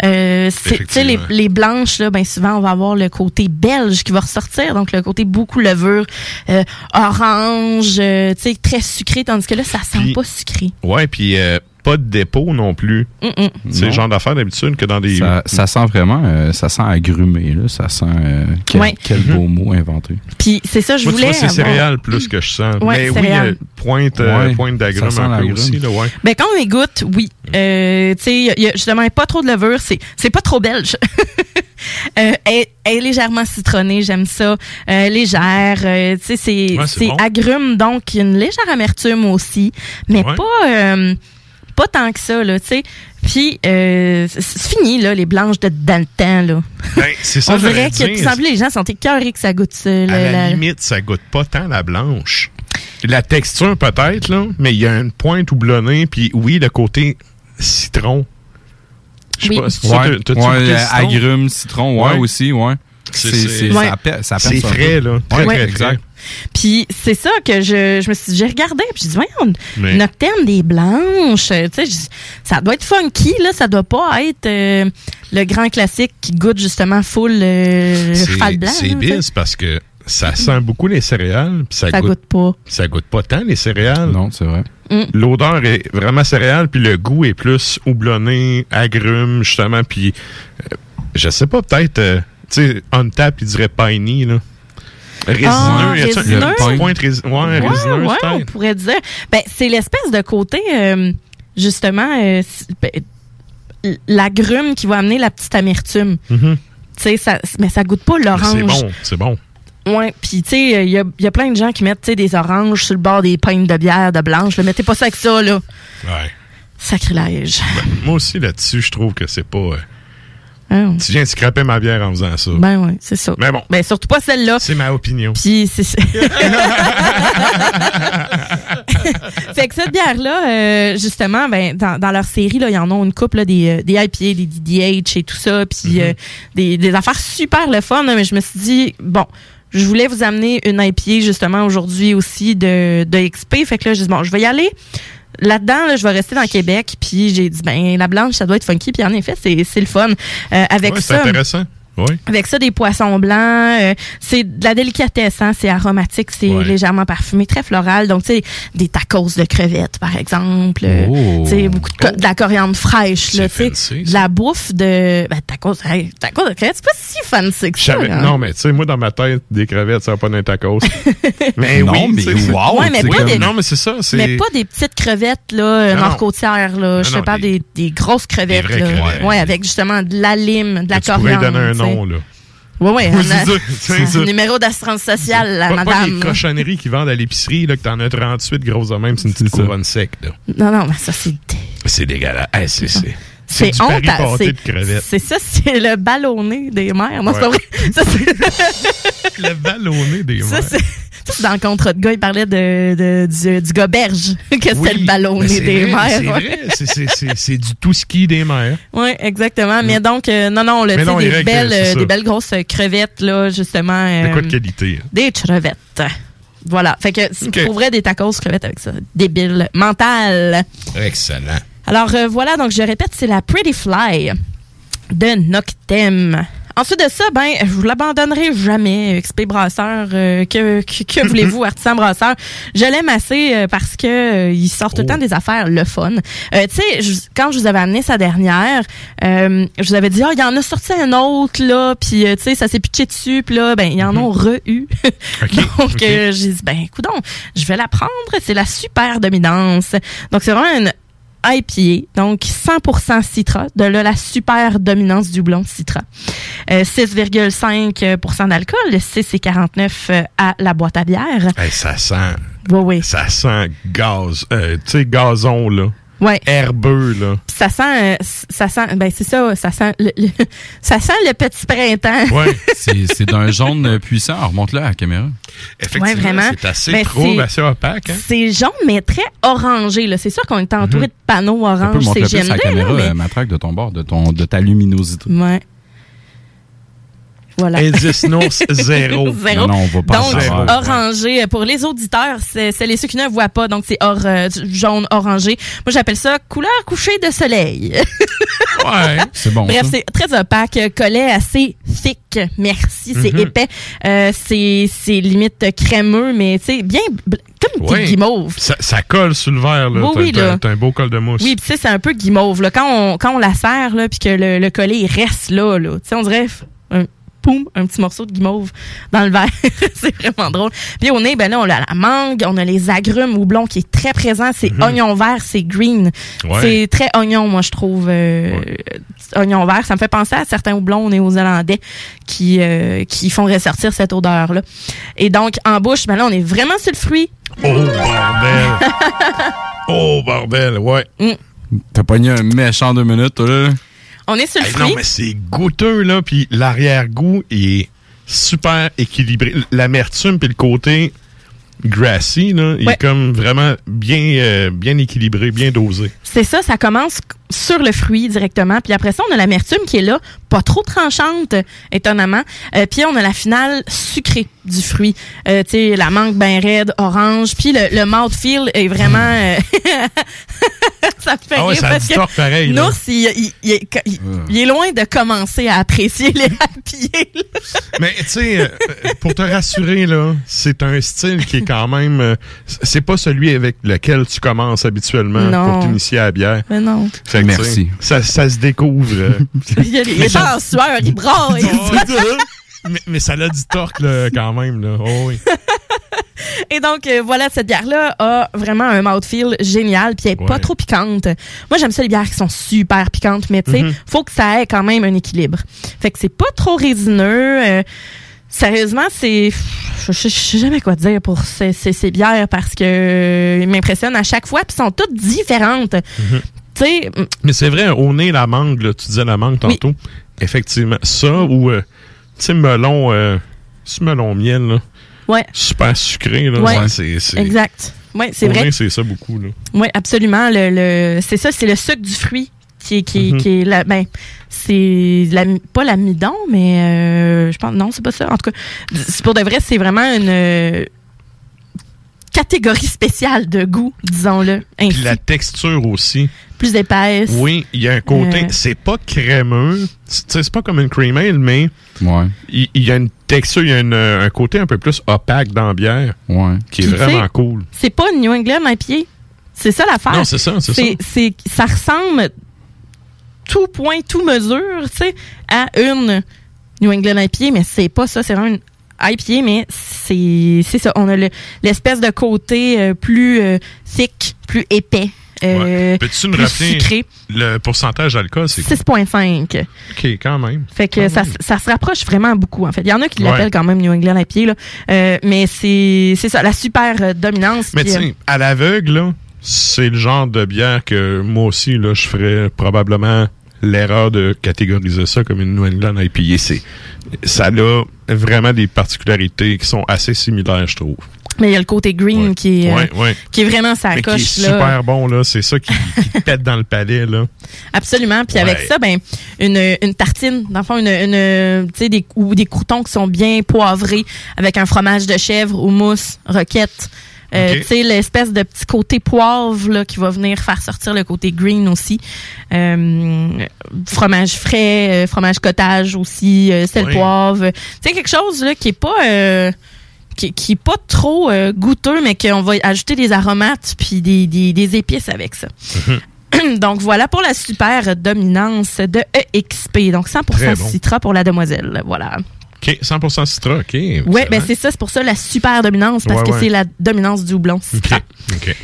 Euh, tu sais, les, les blanches, là, ben souvent, on va avoir le côté belge qui va ressortir, donc le côté beaucoup levure, euh, orange, tu sais, très sucré, tandis que là, ça sent pas sucré. Ouais, puis euh, pas de dépôt non plus. C'est le genre d'affaire d'habitude que dans des. Ça, ça sent vraiment, euh, ça sent agrumé, là. Ça sent, euh, quel, Ouais. quel beau mot inventé. Puis c'est ça, je Moi, voulais c'est avoir- céréales plus que je sens. Ouais, Mais oui, céréales. pointe, euh, Ouais, pointe d'agrumes un peu aussi, là, ouais. Ben quand on les goûte, oui. Euh, tu sais, justement pas trop de levure, c'est c'est pas trop belge. <laughs> euh, elle, elle est légèrement citronnée, j'aime ça. Euh, légère, euh, tu sais, c'est Ouais, bon. agrume, donc une légère amertume aussi, mais Ouais. pas euh, pas tant que ça là, tu sais. Puis euh, c'est- fini là, les blanches de dans le temps là. Ben, c'est ça on dirait que tout dire. semble les gens sont écœurés que ça goûte ça. À là, la la- limite, ça goûte pas tant la blanche. La texture peut-être, là, mais il y a une pointe houblonnée, puis oui, le côté citron. Je sais Oui. pas, c'est ça, Ouais, t'as-tu ouais, le euh, citron? agrumes, citron, ouais, Ouais. aussi, ouais. C'est- Ouais. ça ça frais, là. Très, Ouais, très exact. Puis c'est ça que je, je me suis j'ai regardé puis j'ai dit voyons Mais- Noctem des blanches, euh, tu sais je- ça doit être funky là, ça doit pas être euh, le grand classique qui goûte justement full euh, C'est cheval blanc. c'est biz parce que ça sent beaucoup les céréales, puis ça, Ça goûte, goûte pas. ça goûte pas tant les céréales. Non, c'est vrai. Mm. L'odeur est vraiment céréale, puis le goût est plus houblonné, agrume, justement, puis euh, je sais pas, peut-être, euh, tu sais, on tap, il dirait piney, là. Résineux, Ah, y a-tu un- résineux? une petite pointe rési- ouais, ouais, on pourrait dire. Ben, c'est l'espèce de côté, euh, justement, euh, ben, l- l'agrume qui va amener la petite amertume. Mhm. Tu sais, ça, mais ça goûte pas l'orange. C'est bon, c'est bon. Ouais, puis tu sais, il y a, y a plein de gens qui mettent des oranges sur le bord des pintes de bière de blanche. Ne mettez pas ça avec ça, là. Ouais. Sacrilège. Moi aussi, là-dessus, je trouve que c'est pas. euh, Hein? Tu viens de scraper ma bière en faisant ça. Ben oui, c'est ça. Mais bon. Ben surtout pas celle-là. C'est ma opinion. Puis c'est <laughs> fait que cette bière-là, euh, justement, ben, dans, dans leur série, là, ils en ont une couple là, des, euh, des IPA, des DDH et tout ça, puis Mm-hmm. euh, des, des affaires super le fun. là, mais je me suis dit, bon, je voulais vous amener une IPA justement aujourd'hui aussi de, de XP. Fait que là, je dis, bon, je vais y aller. Là-dedans, là, je vais rester dans Québec, puis j'ai dit, ben, la blanche, ça doit être funky, puis en effet, c'est le fun. Euh, avec Ouais, c'est ça, intéressant. Oui. avec ça, des poissons blancs. euh, c'est de la délicatesse, hein, c'est aromatique, c'est légèrement parfumé, très floral. Donc, tu sais, des tacos de crevettes, par exemple. euh, Oh. Tu sais, beaucoup de, co- de la coriandre fraîche, là, tu sais. De la bouffe de... Ben, tacos, hey, tacos de crevettes, c'est pas si fancy que ça. hein. Non, mais tu sais, moi, dans ma tête, des crevettes, ça va pas d'un tacos. <laughs> mais Non, oui, mais wow, Ouais, mais c'est pas comme- des- Non, mais c'est ça. c'est- Mais pas des petites crevettes, là, euh, non. nord-côtières, là. Je te parle des- des, grosses crevettes, là. crevettes. Ouais, avec justement de la lime, de la tu pourrais coriandre. donner un. Nom, là. Ouais, ouais. Oui, un-. <laughs> Numéro d'assurance sociale, la Pas, pas madame. des cochonneries qui vendent à l'épicerie, là, que t'en as 38 grosses de même, c'est une petite couronne sec, là. Non, non, mais ça, c'est C'est dégueulasse. Hey, c'est, c'est, honte. C'est de crevettes. c'est ça, c'est le ballonné des mères. Non, c'est pas vrai. <laughs> Ça, c'est <laughs> Le ballonné des ça, mères. c'est- ça, c'est dans le contrat de gars, il parlait de, de- du, du gars berge, <laughs> que c'était Oui, le ballonné c'est des vrai, mères. C'est ouais. c'est, du tout ski des mères. Oui, exactement. Mais donc, euh, non, non, sais, non, des, Eric, belles, c'est euh, des belles grosses crevettes, là, justement. De euh, quoi de qualité? hein? Des crevettes. Voilà. Fait que, si Ok. vous trouverez des tacos crevettes avec ça. Débile. Mental. Excellent. Alors euh, voilà, donc je répète, c'est la Pretty Fly de Noctem. Ensuite de ça, ben, je vous l'abandonnerai jamais, XP Brasseur. euh, que que, que <laughs> voulez-vous, Artisan Brasseur? Je l'aime assez euh, parce que euh, il sort tout le temps des affaires le fun. Euh, tu sais, quand je vous avais amené sa dernière, euh, je vous avais dit, ah, il y en a sorti un autre, là, puis euh, tu sais, ça s'est pitché dessus, puis là, ben, ils en ont re-eu. <laughs> Donc, ok. euh, j'ai dit, ben, écoute je vais la prendre. C'est la super dominance. Donc, c'est vraiment une IPA, donc 100% Citra. De là, la super dominance du blond Citra. Euh, 6,5% d'alcool. Le 6 et 49 euh, à la boîte à bière. Hey, ça sent, Oui, oui. ça sent gaz, euh, tu sais, gazon, là. Ouais. Herbeux, là. Puis Ça sent, euh, ça sent, ben c'est ça, ça sent, le, le- <laughs> ça sent le petit printemps. Ouais. <laughs> C'est c'est d'un jaune euh, puissant. Remonte-le à la caméra. Effectivement, Ouais, vraiment. c'est assez Ben, c'est- assez opaque. Hein? C'est jaune, mais très orangé. Là. C'est sûr qu'on est entouré Mhm. de panneaux orange le plus à la caméra, là, mais- euh, matraque de ton bord, de, ton, de ta luminosité. Ouais. Voilà. Indice nours, <laughs> zéro. Zéro. Non, non, on va pas Donc, orangé. Pour les auditeurs, c'est les ceux qui ne voient pas. Donc, c'est or, euh, jaune orangé. Moi, j'appelle ça couleur couchée de soleil. <laughs> Ouais. C'est bon. Bref, c'est très opaque. Collet assez thick. Merci. C'est Mhm. épais. Euh, c'est limite crémeux, mais tu sais, bien comme Ouais. des guimauve. Ça, ça colle sur le verre, là. Oui, T'as- oui, t'as- là. T'as un beau col de mousse. Oui, puis tu sais, c'est un peu guimauve. Là. Quand, on, quand on la serre, là, puis que le, le collet il reste là, là tu sais, on dirait poum, un petit morceau de guimauve dans le verre. <laughs> c'est vraiment drôle. Puis au nez, ben là, on a la mangue, on a les agrumes houblon qui est très présent. C'est oignon vert, c'est green. Mhm. Ouais. C'est très oignon, moi, je trouve. euh, Oignon vert. Ça me fait penser à certains houblons néo-zélandais qui, euh, qui font ressortir cette odeur-là. Et donc, en bouche, ben là, on est vraiment sur le fruit. Oh, bordel. <laughs> oh, bordel, ouais. T'as pogné un méchant deux minutes, toi, là. On est sur le Hey, fruit. non, mais c'est goûteux, là, puis l'arrière-goût il est super équilibré. L'amertume puis le côté grassy, là, il est comme vraiment bien, euh, bien équilibré, bien dosé. C'est ça, ça commence sur le fruit directement. Puis après ça, on a l'amertume qui est là, pas trop tranchante, étonnamment. Euh, puis on a la finale sucrée du fruit. Euh, tu sais, la mangue bien raide, orange. Puis le, le mouthfeel est vraiment... euh, <laughs> ça me fait Ah ouais, rire ça parce que pareil, là. Nous, il, il- il est, il- il est loin de commencer à apprécier les happy. Mais tu sais, pour te rassurer, là, c'est un style qui est quand même... c'est pas celui avec lequel tu commences habituellement Non. pour t'initier à la bière. Mais non. Fait que, Merci. Ça, ça se découvre. euh. <laughs> Il, est- il est en sueur, il braille. <laughs> mais, mais ça a du torque, là, quand même. Là. Oh, oui. <laughs> Et donc, euh, voilà, cette bière-là a vraiment un mouthfeel génial, puis elle est pas trop piquante. Moi, j'aime ça, les bières qui sont super piquantes, mais tu sais, Mhm. faut que ça ait quand même un équilibre. Fait que c'est pas trop résineux. euh, sérieusement, c'est... Je, je- je sais jamais quoi dire pour ces, ces, ces bières parce que euh, ils m'impressionnent à chaque fois, puis sont toutes différentes. Mhm. Tu sais, Mais c'est vrai, au nez, la mangue, là, tu disais la mangue tantôt. Effectivement. Ça ou, euh, tu sais, melon, euh, ce melon miel, là, ouais, super sucré, là. Ouais. c'est, c'est, exact. Ouais, c'est au vrai. nez, c'est ça beaucoup, là. Oui, absolument. Le, le, c'est ça, c'est le sucre du fruit qui est, qui, est- Mhm. qui est la, ben, c'est la, pas l'amidon, mais euh, je pense, non, c'est pas ça. En tout cas, c'est pour de vrai, c'est vraiment une euh, catégorie spéciale de goût, disons-le. Puis la texture aussi. plus épaisse. Oui, il y a un côté. Euh. C'est pas crémeux. C'est tu sais, c'est pas comme une cream ale, mais Ouais. il il y, a une texture, il y a une, euh, un côté un peu plus opaque dans la bière. Ouais. Qui est Puis, vraiment cool. C'est pas une New England IPA. C'est ça l'affaire. Non, c'est ça, c'est ça. c'est ça ressemble tout point, tout mesure, tu sais, à une New England IPA, mais c'est pas ça, c'est vraiment une IPA, mais c'est c'est ça. On a le- l'espèce de côté euh, plus euh, thick, plus épais. euh, Peux-tu plus rappeler sucré. le pourcentage d'alcool? C'est quoi? 6,5. OK, quand même. Fait que ça, ça se rapproche vraiment beaucoup, en fait. Il y en a qui Ouais. l'appellent quand même New England IPA, là. Euh, mais c'est c'est ça, la super dominance. Mais tu euh, sais, à l'aveugle, là, c'est le genre de bière que moi aussi, là, je ferais probablement l'erreur de catégoriser ça comme une New England IPA. C'est, ça a vraiment des particularités qui sont assez similaires, je trouve. mais il y a le côté green qui, est, euh, Ouais, ouais. qui est vraiment sa Mais qui coche. est là. super bon, là. C'est ça qui, qui pète dans le palais, là. Absolument. Puis avec ça, ben une, une tartine, dans le fond, une, une tu sais, des, ou des croutons qui sont bien poivrés avec un fromage de chèvre ou mousse, roquette. Euh, Ok. Tu sais, l'espèce de petit côté poivre là, qui va venir faire sortir le côté green aussi. Euh, fromage frais, euh, fromage cottage aussi, euh, sel Oui. poivre. Tu sais, quelque chose là, qui est pas... qui, qui est pas trop euh, goûteux, mais qu'on va ajouter des aromates puis des, des, des épices avec ça. <clears throat> Donc voilà pour la super dominance de EXP. Donc 100% Très bon. Citra pour la demoiselle. Voilà. OK, 100% Citra, OK. Excellent. ben c'est ça, c'est pour ça la super dominance parce Ouais, que ouais. c'est la dominance du houblon Citra. OK, OK.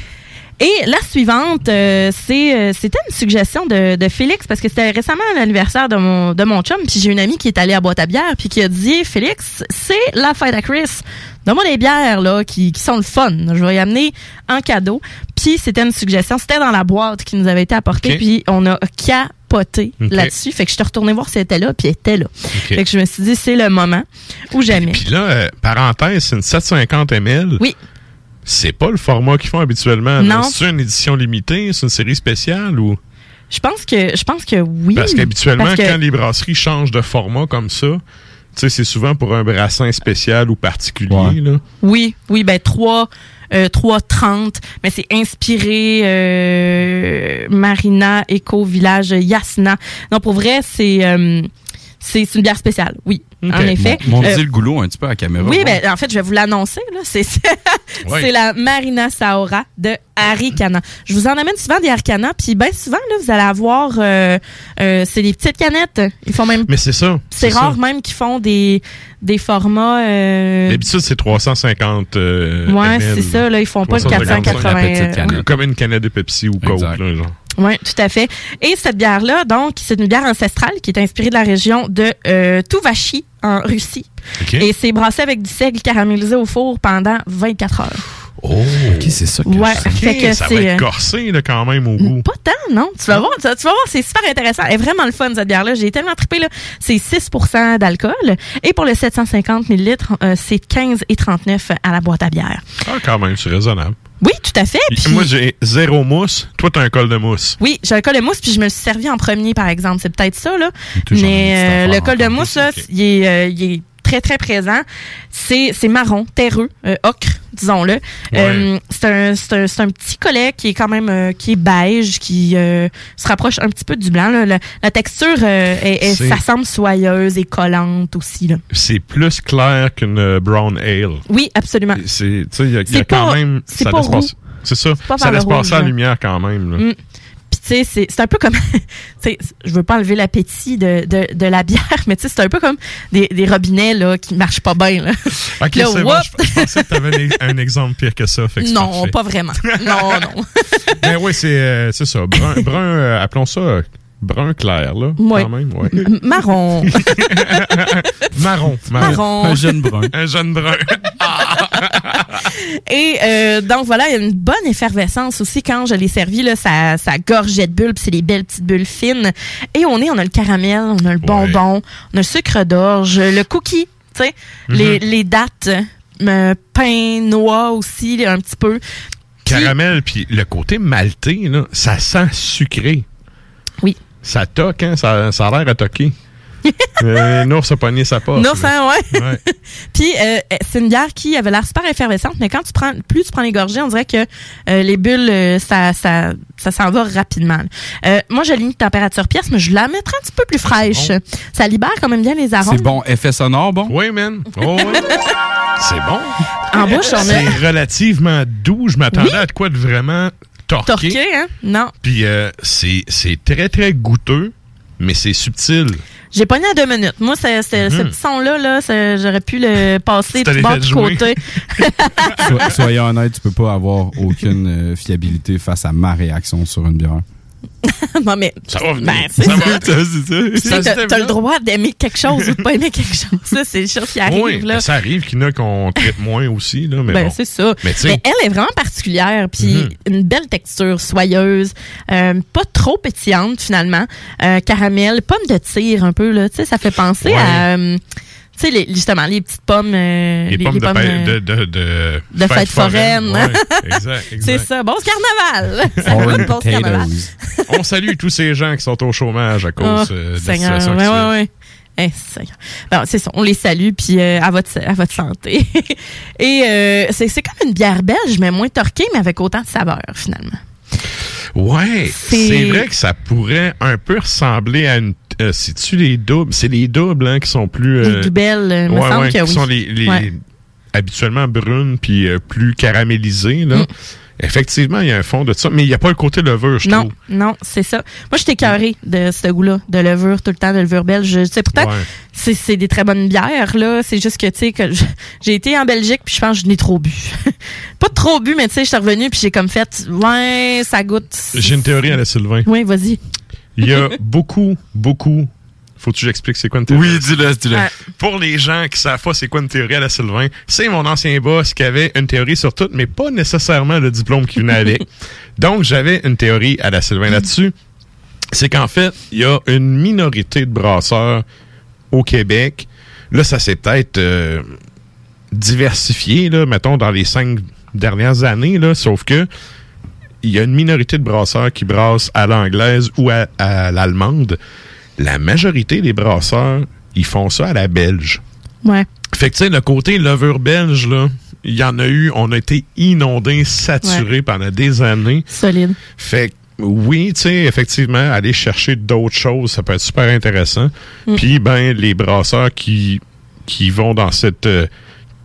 Et la suivante, euh, c'est euh, c'était une suggestion de, de Félix parce que c'était récemment l'anniversaire de mon de mon chum puis j'ai une amie qui est allée à boîte à bière puis qui a dit Félix, c'est la fête à Chris. Donne-moi des bières là qui, qui sont le fun. Je vais y amener en cadeau. Puis c'était une suggestion, c'était dans la boîte qui nous avait été apportée puis on a capoté là-dessus. Fait que je suis retournée voir si elle était là puis elle était là. Fait que je me suis dit c'est le moment ou jamais. Puis là, euh, parenthèse, c'est une 750 ml. Oui. C'est pas le format qu'ils font habituellement. Non? C'est une édition limitée, c'est une série spéciale ou? Je pense que je pense que oui. Parce qu'habituellement, que- quand les brasseries changent de format comme ça, tu sais, c'est souvent pour un brassin spécial ou particulier. Là. Oui, oui, ben 3 euh, 3.30, mais c'est inspiré euh, Marina Eco Village Yasna. Non, pour vrai, c'est euh, c'est une bière spéciale. Oui, en effet. Mon, Euh, le goulot un petit peu à la caméra. oui, ben, en fait, je vais vous l'annoncer. là. C'est c'est la Marina Saora de Arikana. Je vous en amène souvent des Arikana, puis bien souvent, là, vous allez avoir... euh, euh, c'est des petites canettes. Ils font même... Mais c'est ça. C'est ça. rare même qu'ils font des, des formats... euh, D'habitude, c'est 350 euh, Ouais, ml. c'est ça, là, ils font pas le 350, 480, la petite euh. Comme une canette de Pepsi ou Coke. Là, genre. Oui, tout à fait. Et cette bière-là, donc, c'est une bière ancestrale qui est inspirée de la région de euh, Tuvachi, en Russie. Et c'est brassé avec du seigle caramélisé au four pendant 24 heures. Oh, ok, c'est ça que Ouais, Ok, fait que ça va c'est, être euh, corsé là, quand même au goût. Pas tant, non. Tu vas voir, tu vas tu vas voir, c'est super intéressant. Elle est vraiment le fun, cette bière-là. J'ai tellement trippé, là. C'est 6% d'alcool. Et pour le 750 ml, euh, c'est 15,39 à la boîte à bière. Ah, quand même, c'est raisonnable. Oui, tout à fait. Moi, j'ai zéro mousse. Toi, t'as un col de mousse. Oui, j'ai un col de mousse, puis je me le suis servi en premier, par exemple. C'est peut-être ça, là. Mais euh, le col de mousse, là, il est, euh, il est très, très présent. C'est c'est marron, terreux, euh, ocre, disons-le. Euh, c'est un, un, un petit collet qui est quand même euh, qui est beige, qui euh, se rapproche un petit peu du blanc. là. La, la texture, est- ça semble soyeuse et collante aussi. C'est plus clair qu'une brown ale. Oui, absolument. C'est, tu sais, il y a, y a quand pas- même. c'est ça pas laisse passer- C'est ça. pas Ça laisse passer la lumière quand même. là. Mm. Puis tu sais, c'est c'est un peu comme, <laughs> tu sais, je veux pas enlever l'appétit de, de, de la bière, <laughs> mais tu sais, c'est un peu comme des, des robinets là qui marchent pas bien. Là. <laughs> Ok, là, c'est bon. Je, je pensais que tu avais un exemple pire que ça. Fait que c'est non, parfait. pas vraiment. Non, non. Mais oui, c'est euh, c'est ça. Brun, brun euh, appelons ça euh, brun clair, là. Ouais. Quand même, ouais. M- Marron. marron, marron. Marron. Un jeune brun. Un jeune brun. Et euh, donc voilà, il y a une bonne effervescence aussi quand je l'ai servi. Là, ça, ça gorgeait de bulles, puis c'est des belles petites bulles fines. Et on est, on a le caramel, on a le bonbon, on a le sucre d'orge, le cookie, tu sais, les, les dattes, euh, pain, noix aussi, un petit peu. Caramel, puis le côté maltais, là, ça sent sucré. Oui. Ça toque, hein? Ça, ça a l'air à toquer. <laughs> euh, Nours a pogné sa poche. Non, là. ça, ouais. Ouais. <laughs> Puis euh, c'est une bière qui avait l'air super effervescente, mais quand tu prends, plus tu prends les gorgées, on dirait que euh, les bulles, euh, ça, ça, ça s'en va rapidement. Euh, moi, je limite température pièce, mais je la mettrais un petit peu plus fraîche. Ça libère quand même bien les arômes. C'est bon. Effet sonore, bon? Oui, man. Oh. <laughs> C'est bon. En bouche, on a C'est relativement doux. Je m'attendais Oui. à de quoi de vraiment torqué. torqué, hein? Non. Puis euh, c'est c'est très, très goûteux, mais c'est subtil. J'ai pogné à deux minutes. Moi, c'est, c'est- ce Mhm. petit son-là, là, c'est- j'aurais pu le passer du bord du côté. <laughs> So- soyons honnêtes, tu peux pas avoir aucune euh, fiabilité face à ma réaction sur une bière. <laughs> non, mais. Ça va venir. Ben, <laughs> Ça va. T'as, t'as le droit d'aimer quelque chose ou de pas aimer quelque chose. Ça, c'est des choses qui arrivent, Oui, là. ça arrive qu'il y en a qu'on traite moins aussi. Là, mais ben, bon. c'est ça. Mais elle est vraiment particulière, puis Mhm. une belle texture soyeuse, euh, pas trop pétillante finalement, euh, caramel, pomme de tir un peu là, ça fait penser Ouais. à, euh, sais, les- justement les petites pommes, euh, les, pommes, de, euh, de, de, de, de fête foraine. Ouais, exact, <laughs> exact. C'est ça. Bon, ce carnaval. <laughs> Ça bon ce carnaval. On salue tous ces gens qui sont au chômage à cause Oh, euh, de la Seigneur. situation Ouais, ouais, ouais. Eh, Seigneur. Bon, c'est ça, on les salue, puis euh, à, votre, à votre santé. <laughs> Et euh, c'est c'est comme une bière belge, mais moins torquée, mais avec autant de saveur, finalement. Ouais, C'est- vrai que ça pourrait un peu ressembler à une. Euh, C'est-tu les doubles? C'est les doubles hein, qui sont plus. Les doubles, euh, me ouais, semble ouais, que qui oui. sont les, les- Ouais. habituellement brunes puis euh, plus caramélisées. Là. Mm. Effectivement, il y a un fond de ça, mais il n'y a pas le côté levure, je Non, trouve. non, c'est ça. Moi, j'étais écœurée de ce goût-là, de levure tout le temps, de levure belge. Sais pourtant, Ouais. c'est c'est des très bonnes bières, là. C'est juste que, tu sais, que j'ai été en Belgique, puis je pense que je n'ai trop bu. <laughs> Pas trop bu, mais tu sais, je suis revenue, puis j'ai comme fait, ouais, ça goûte. J'ai une théorie à la Sylvain. Oui, vas-y. Il y a <laughs> beaucoup, beaucoup. Faut-tu que j'explique c'est quoi une théorie? Oui, dis-le, dis-le. Ouais. Pour les gens qui savent pas c'est quoi une théorie à la Sylvain, c'est mon ancien boss qui avait une théorie sur tout, mais pas nécessairement le diplôme qui venait avec. <laughs> Donc, j'avais une théorie à la Sylvain là-dessus. C'est qu'en fait, il y a une minorité de brasseurs au Québec. Là, ça s'est peut-être euh, diversifié, là, mettons, dans les cinq dernières années, là, sauf que il y a une minorité de brasseurs qui brassent à l'anglaise ou à, à l'allemande. La majorité des brasseurs, ils font ça à la belge. Ouais. Fait que, tu sais, le côté levure belge, là, il y en a eu, on a été inondés, saturés pendant des années. Solide. Fait que, oui, tu sais, effectivement, aller chercher d'autres choses, ça peut être super intéressant. Mm. Puis, ben, les brasseurs qui, qui vont dans cette euh,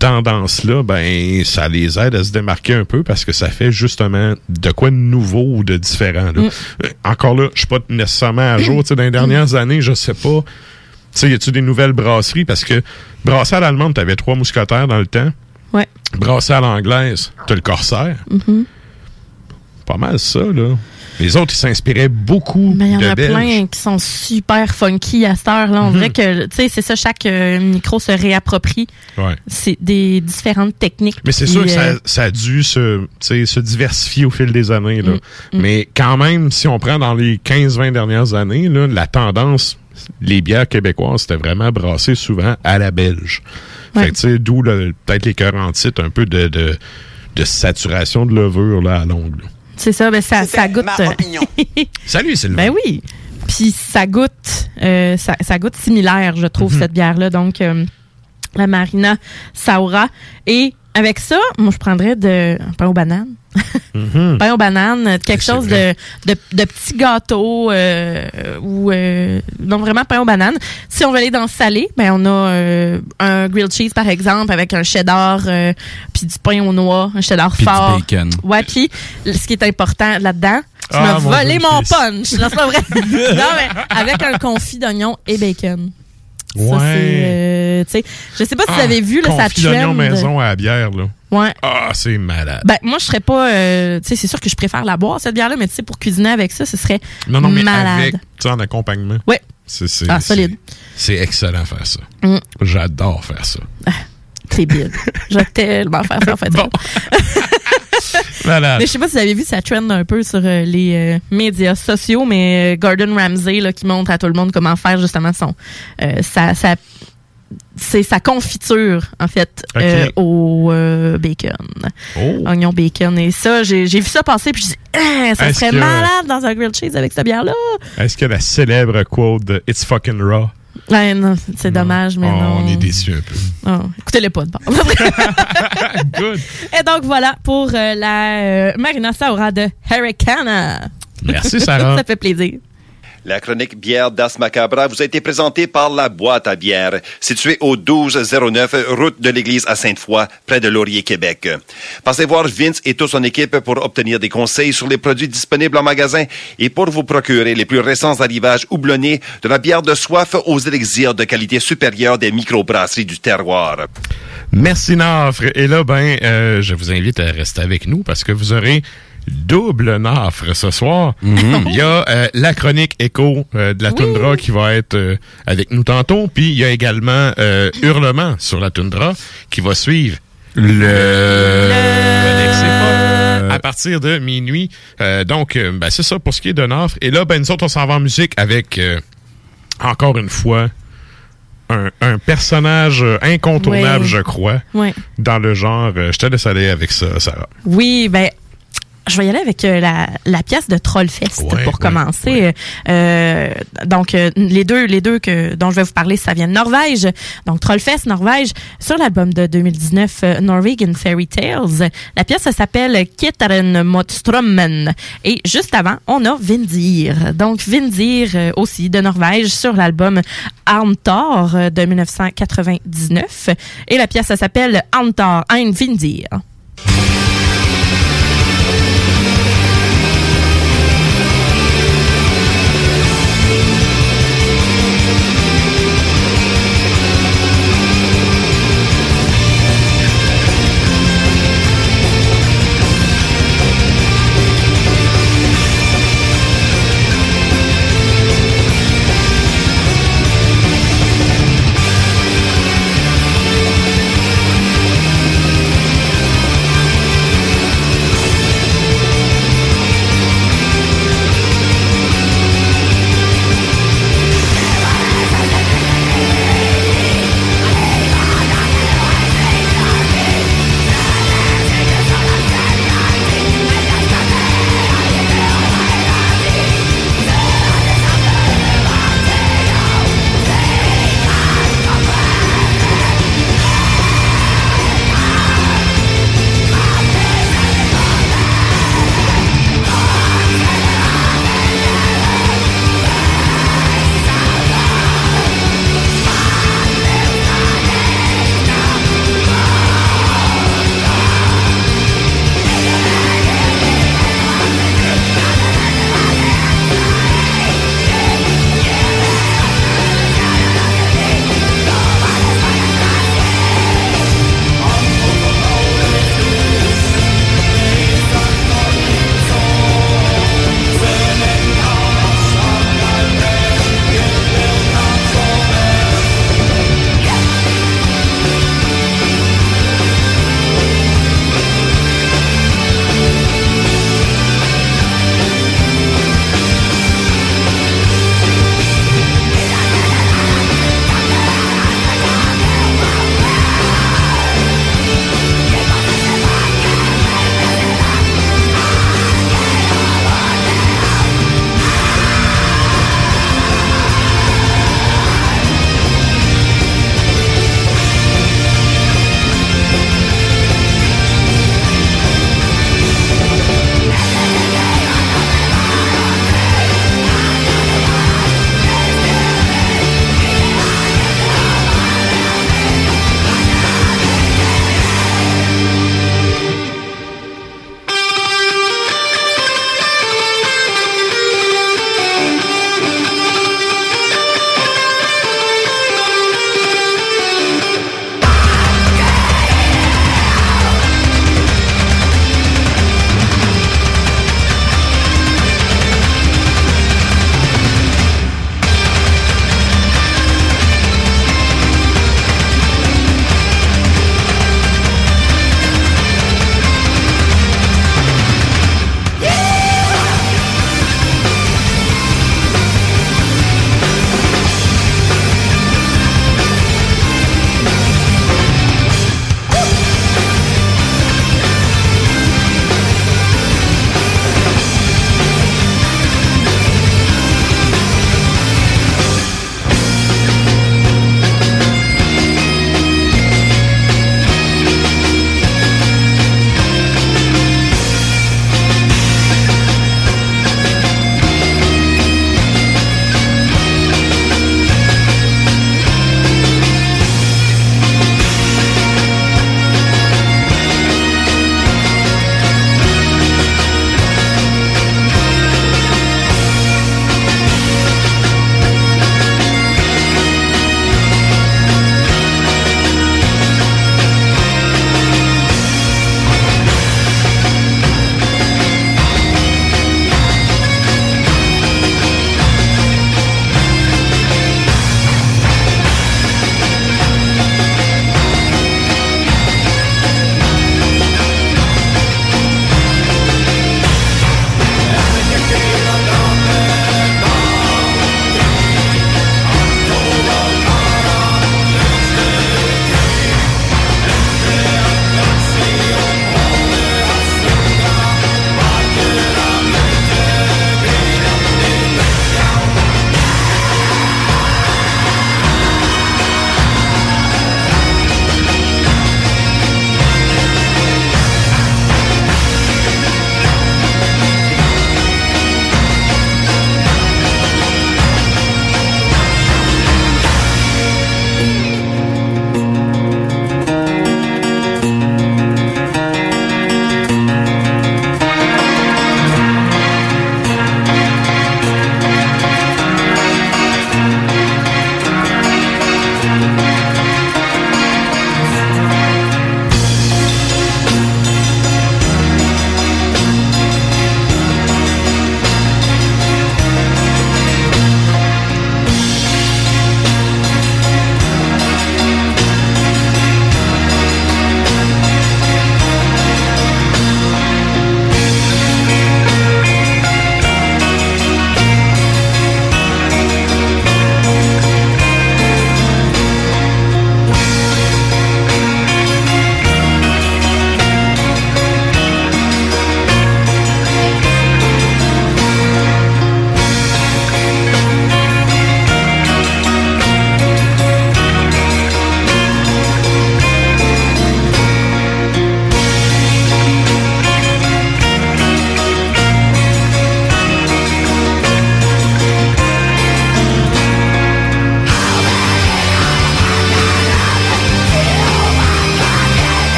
tendance-là, ben, ça les aide à se démarquer un peu parce que ça fait justement de quoi de nouveau ou de différent. là. Mm. Euh, Encore là, je suis pas nécessairement à jour. Dans les dernières années, je sais pas. Tu sais, y a-tu des nouvelles brasseries? Parce que brasser à l'allemande, t'avais trois mousquetaires dans le temps. Ouais. Brasser à l'anglaise, t'as le corsaire. Mhm. Pas mal ça, là. Les autres, ils s'inspiraient beaucoup Mais il y en de a Belges. plein qui sont super funky à cette heure-là. On Mhm. dirait que, tu sais, c'est ça, chaque euh, micro se réapproprie. Ouais. C'est des différentes techniques. Mais c'est sûr que ça, euh, ça a dû se, diversifier au fil des années. Là. Mm. Mm. Mais quand même, si on prend dans les 15-20 dernières années, là, la tendance, les bières québécoises, c'était vraiment brassé souvent à la belge. Ouais. Fait que, tu sais, d'où le- peut-être les cœurs en titre, un peu de, de, de saturation de levure là, à longue. C'est ça, ben ça, ça goûte. euh, <laughs> Salut, Sylvain. ben oui. Puis ça goûte, euh, ça, ça goûte similaire, je trouve, Mhm. cette bière-là. Donc, euh, la Marina Saura. Et avec ça, moi, je prendrais de un pain aux bananes. Mhm. Pain aux bananes, quelque chose de, de, de petit gâteau euh, ou euh, non vraiment pain aux bananes. Si on veut aller dans le salé, ben on a euh, un grilled cheese par exemple avec un cheddar euh, puis du pain aux noix, un cheddar Puis du fort. bacon. Ouais, puis ce qui est important là-dedans, Tu Ah, m'as mon volé mon punch. Non, c'est pas vrai. <laughs> non, mais avec un confit d'oignon et bacon. Ça, Ouais. c'est, euh, je sais pas si vous Ah, avez vu, là, ça trend. maison à la bière, là. Ouais. Ah, c'est malade. Ben, moi, je serais pas, euh, tu sais, c'est sûr que je préfère la boire, cette bière-là, mais tu sais, pour cuisiner avec ça, ce serait non, non, mais malade. avec, tu sais, en accompagnement. Ouais. C'est, c'est, Ah, c'est- solide. C'est excellent faire ça. Mm. J'adore faire ça. C'est bide. Je vais tellement faire ça, en fait. <laughs> <laughs> <laughs> Malade. Mais je sais pas si vous avez vu, ça trend un peu sur euh, les euh, médias sociaux, mais euh, Gordon Ramsay là, qui montre à tout le monde comment faire justement son sa, sa- c'est sa confiture en fait euh, au euh, bacon, Oh. oignon bacon et ça j'ai vu ça passer puis je dis Ah, ça serait que- malade dans un grilled cheese avec cette bière là. Est-ce que la célèbre quote de It's fucking raw? Ouais, non, c'est dommage mais Oh, non. On est déçus un peu. Oh, écoutez-le pas de bord. <laughs> Good. Et donc voilà pour euh, la euh, Marina Saura de Hurricane. Merci, Sarah. <laughs> ça fait plaisir. La chronique bière d'As Macabra vous a été présentée par la boîte à bière, située au 1209 route de l'église à Sainte-Foy, près de Laurier, Québec. Passez voir Vince et toute son équipe pour obtenir des conseils sur les produits disponibles en magasin et pour vous procurer les plus récents arrivages houblonnés de la bière de soif aux élixirs de qualité supérieure des microbrasseries du terroir. Merci Nafre. Et là, ben, euh, je vous invite à rester avec nous parce que vous aurez double Nafre ce soir. Il y a euh, la chronique écho euh, de la toundra qui va être euh, avec nous tantôt. Puis il y a également euh, Hurlement sur la toundra qui va suivre le... Pas. À partir de minuit. Euh, donc, euh, ben, c'est ça pour ce qui est de Nafre. Et là, ben, nous autres, on s'en va en musique avec, euh, encore une fois, un, un personnage incontournable, je crois, Ouais. dans le genre. je te laisse aller avec ça, Sarah. Oui, ben. Je vais y aller avec euh, la, la pièce de Trollfest Ouais, pour ouais, commencer. Euh, donc euh, les deux les deux que dont je vais vous parler, ça vient de Norvège. Donc Trollfest Norvège sur l'album de 2019 euh, Norwegian Fairy Tales. La pièce ça s'appelle Kittaren mot strømmen et juste avant, on a Vindir. Donc Vindir aussi de Norvège sur l'album Armtor de 1999 et la pièce ça s'appelle Armtor ein Vindir.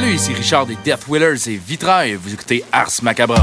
Salut, ici Richard des Death Wheelers et Vitrail. Vous écoutez Ars Macabra.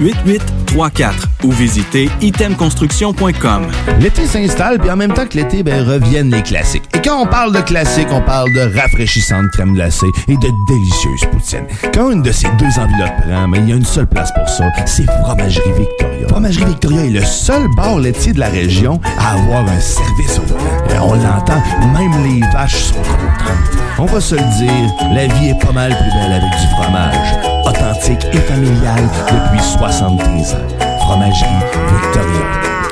8234 ou visitez itemconstruction.com. L'été s'installe, puis en même temps que l'été, ben, reviennent les classiques. Et quand on parle de classiques, on parle de rafraîchissante crème glacée et de délicieuses poutines. Quand une de ces deux enveloppes prend, mais il y a une seule place pour ça, c'est Fromagerie Victoria. Fromagerie Victoria est le seul bar laitier de la région à avoir un service au volant. Et on l'entend, même les vaches sont contentes. On va se le dire, la vie est pas mal plus belle avec du fromage. Authentique et familial depuis 73 ans. Fromagerie Victoria.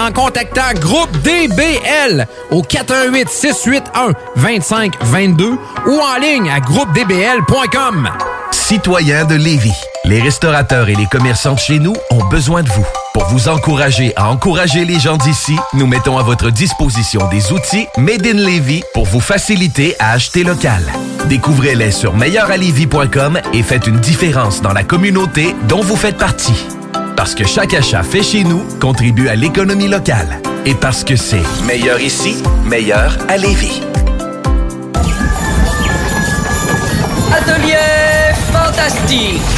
en contactant Groupe DBL au 418 681 2522 ou en ligne à groupedbl.com. Citoyens de Lévis, les restaurateurs et les commerçants de chez nous ont besoin de vous. Pour vous encourager à encourager les gens d'ici, nous mettons à votre disposition des outils Made in Lévis pour vous faciliter à acheter local. Découvrez-les sur meilleuralevis.com et faites une différence dans la communauté dont vous faites partie. Parce que chaque achat fait chez nous contribue à l'économie locale. Et parce que c'est meilleur ici, meilleur à Lévis. Atelier fantastique.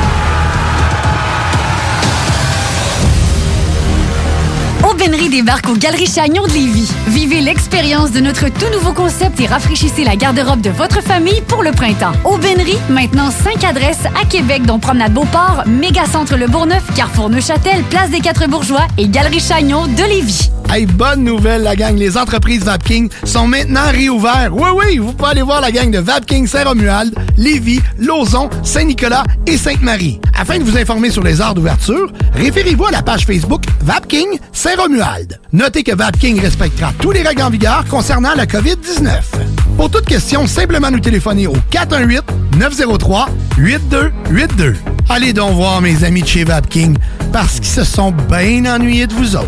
Aubainerie débarque aux Galeries Chagnon de Lévis. Vivez l'expérience de notre tout nouveau concept et rafraîchissez la garde-robe de votre famille pour le printemps. Aubainerie, maintenant 5 adresses à Québec, dont Promenade Beauport, Mégacentre Le Bourgneuf, Carrefour Neuchâtel, Place des Quatre Bourgeois et Galerie Chagnon de Lévis. Hey, bonne nouvelle, la gang. Les entreprises Vapking sont maintenant réouvertes. Oui, oui, vous pouvez aller voir la gang de Vapking Saint-Romuald, Lévis, Lauson, Saint-Nicolas et Sainte-Marie. Afin de vous informer sur les heures d'ouverture, référez-vous à la page Facebook Vapking Saint-Romuald. Notez que Vapking respectera tous les règles en vigueur concernant la COVID-19. Pour toute question, simplement nous téléphoner au 418-903-8282. Allez donc voir mes amis de chez Vapking parce qu'ils se sont bien ennuyés de vous autres.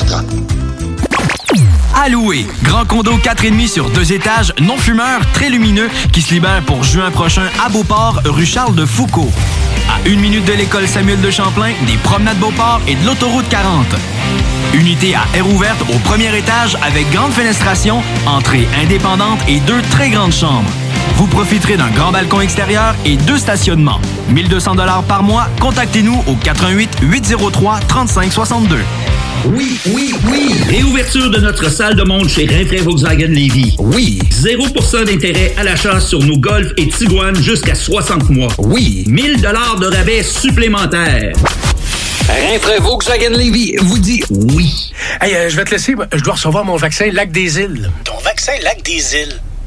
Pierre-Bertrand. À louer. Grand condo 4,5 sur deux étages, non fumeur, très lumineux, qui se libère pour juin prochain à Beauport, rue Charles de Foucault. À une minute de l'école Samuel de Champlain, des promenades Beauport et de l'autoroute 40. Unité à air ouverte au premier étage avec grande fenestration, entrée indépendante et deux très grandes chambres. Vous profiterez d'un grand balcon extérieur et deux stationnements. 1200 dollars par mois. Contactez-nous au 88 803 3562. Oui, oui, oui. Réouverture de notre salle de monde chez Rinfraie Volkswagen Lévy. Oui. 0% d'intérêt à l'achat sur nos Golf et Tiguan jusqu'à 60 mois. Oui. 1000 dollars de rabais supplémentaires. Rinfraie Volkswagen Lévy vous dit oui. Hey, euh, je vais te laisser. Je dois recevoir mon vaccin Lac des Îles. Ton vaccin Lac des Îles.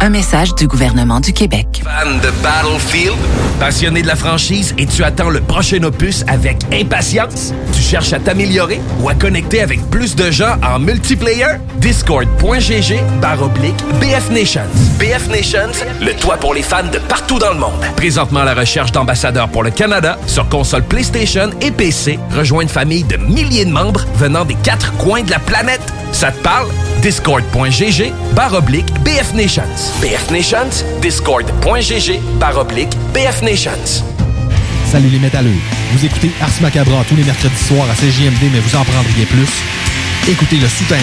Un message du gouvernement du Québec. Fan de Battlefield? Passionné de la franchise et tu attends le prochain opus avec impatience? Tu cherches à t'améliorer ou à connecter avec plus de gens en multiplayer? Discord.gg barre oblique BF Nations. BF Nations, le toit pour les fans de partout dans le monde. Présentement à la recherche d'ambassadeurs pour le Canada sur console PlayStation et PC. Rejoins une famille de milliers de membres venant des quatre coins de la planète. Ça te parle? Discord.gg barre oblique BF Nations. BF Nations, discord.gg barre oblique BF Nations. Salut les métalleux. Vous écoutez Ars Macabra tous les mercredis soirs à CJMD, mais vous en prendriez plus? Écoutez Le Souterrain,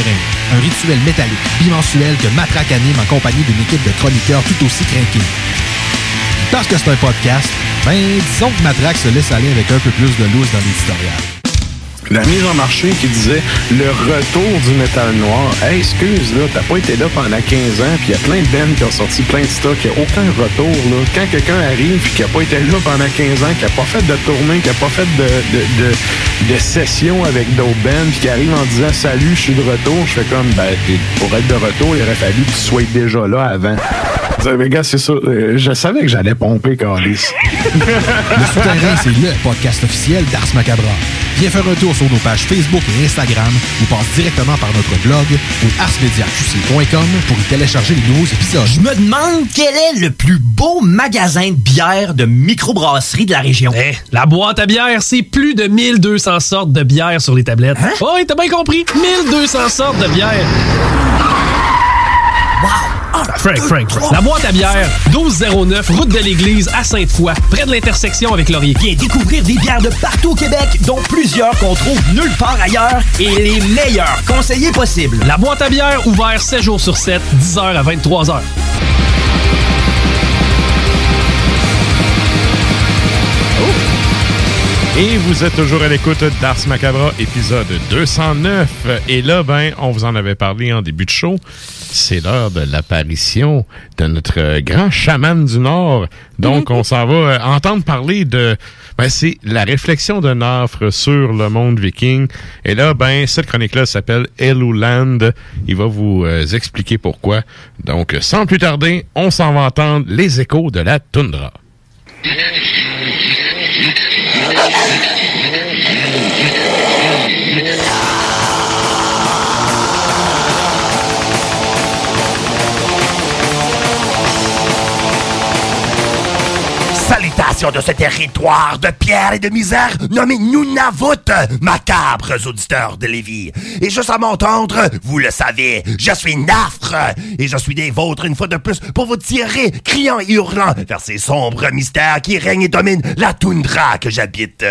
un rituel métallique bimensuel que Matraque anime en compagnie d'une équipe de chroniqueurs tout aussi craqués. Parce que c'est un podcast, ben disons que Matraque se laisse aller avec un peu plus de loose dans l'éditorial. La mise en marché qui disait le retour du métal noir. Excuse, là, t'as pas été là pendant 15 ans, puis il y a plein de bands qui ont sorti plein de stocks, il n'y a aucun retour, là. Quand quelqu'un arrive, puis qui a pas été là pendant 15 ans, qui a pas fait de tournée, qui a pas fait de, de, de, de session avec d'autres bands, puis qui arrive en disant salut, je suis de retour, je fais comme, ben, pour être de retour, il aurait fallu que tu sois déjà là avant. Savez, gars, c'est ça. euh, Je savais que j'allais pomper, Carlis. <laughs> Le Souterrain, c'est le podcast officiel d'Ars Macabra. Viens faire un tour sur nos pages Facebook et Instagram ou passe directement par notre blog ou arsmediaqc.com pour y télécharger les nouveaux épisodes. Je me demande quel est le plus beau magasin de bière de microbrasserie de la région. Eh, la boîte à bière, c'est plus de 1200 sortes de bière sur les tablettes. Hein? Oh, oui, t'as bien compris. 1200 sortes de bière. Frank, Frank, Frank. La boîte à bière, 1209, route de l'église à Sainte-Foy, près de l'intersection avec Laurier. Viens découvrir des bières de partout au Québec, dont plusieurs qu'on trouve nulle part ailleurs et les meilleurs conseillers possibles. La boîte à bière, ouvert 7 jours sur 7, 10h à 23h. Et vous êtes toujours à l'écoute d'Ars Macabra, épisode 209. Et là, ben, on vous en avait parlé en début de show. C'est l'heure de l'apparition de notre grand chaman du Nord. Donc, on s'en va euh, entendre parler de... Ben, c'est la réflexion de Nafre sur le monde viking. Et là, ben, cette chronique-là s'appelle Eluland. Il va vous euh, expliquer pourquoi. Donc, sans plus tarder, on s'en va entendre les échos de la toundra. De ce territoire de pierre et de misère nommé Nunavut, macabres auditeurs de Lévis. Et juste à m'entendre, vous le savez, je suis Nafre, et je suis des vôtres une fois de plus pour vous tirer, criant et hurlant, vers ces sombres mystères qui règnent et dominent la toundra que j'habite.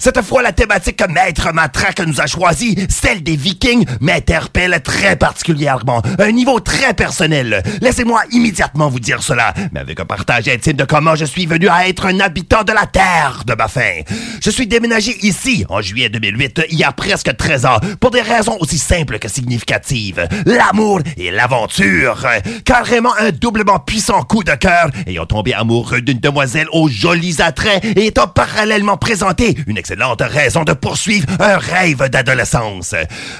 Cette fois, la thématique que Maître Matraque nous a choisie, celle des Vikings, m'interpelle très particulièrement, à un niveau très personnel. Laissez-moi immédiatement vous dire cela, mais avec un partage intime de comment je suis venu à être un habitant de la Terre de ma fin. Je suis déménagé ici, en juillet 2008, il y a presque 13 ans, pour des raisons aussi simples que significatives. L'amour et l'aventure. Carrément un doublement puissant coup de cœur, ayant tombé amoureux d'une demoiselle aux jolis attraits et étant parallèlement présenté une excellente raison de poursuivre un rêve d'adolescence.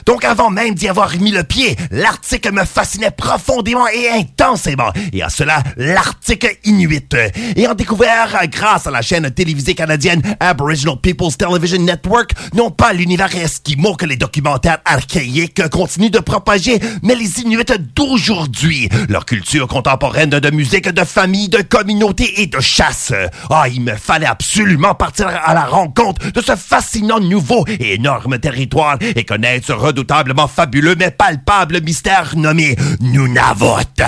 Donc avant même d'y avoir mis le pied, l'Arctique me fascinait profondément et intensément. Et à cela, l'Arctique Inuit. Ayant découvert, euh, grâce à la chaîne télévisée canadienne Aboriginal People's Television Network, non pas l'univers esquimau que les documentaires archaïques continuent de propager, mais les Inuits d'aujourd'hui, leur culture contemporaine de musique, de famille, de communauté et de chasse. Ah, il me fallait absolument partir à la rencontre de ce fascinant nouveau et énorme territoire et connaître ce redoutablement fabuleux mais palpable mystère nommé Nunavut.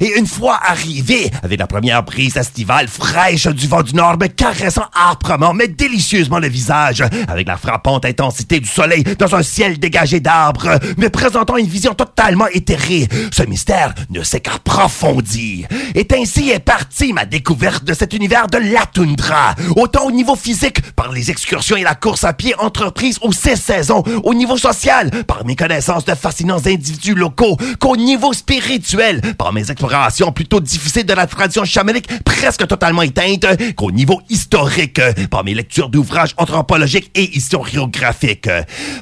Et une fois arrivé, avec la première brise estivale fraîche du vent du nord me caressant âprement mais délicieusement le visage, avec la frappante intensité du soleil dans un ciel dégagé d'arbres, me présentant une vision totalement éthérée, ce mystère ne s'est qu'approfondi. Et ainsi est partie ma découverte de cet univers de la toundra, autant au niveau physique, par les excursions et la course à pied entreprises aux six saisons, au niveau social, par mes connaissances de fascinants individus locaux, qu'au niveau spirituel, par mes explorations exploration plutôt difficile de la tradition chamanique presque totalement éteinte qu'au niveau historique par mes lectures d'ouvrages anthropologiques et historiographiques.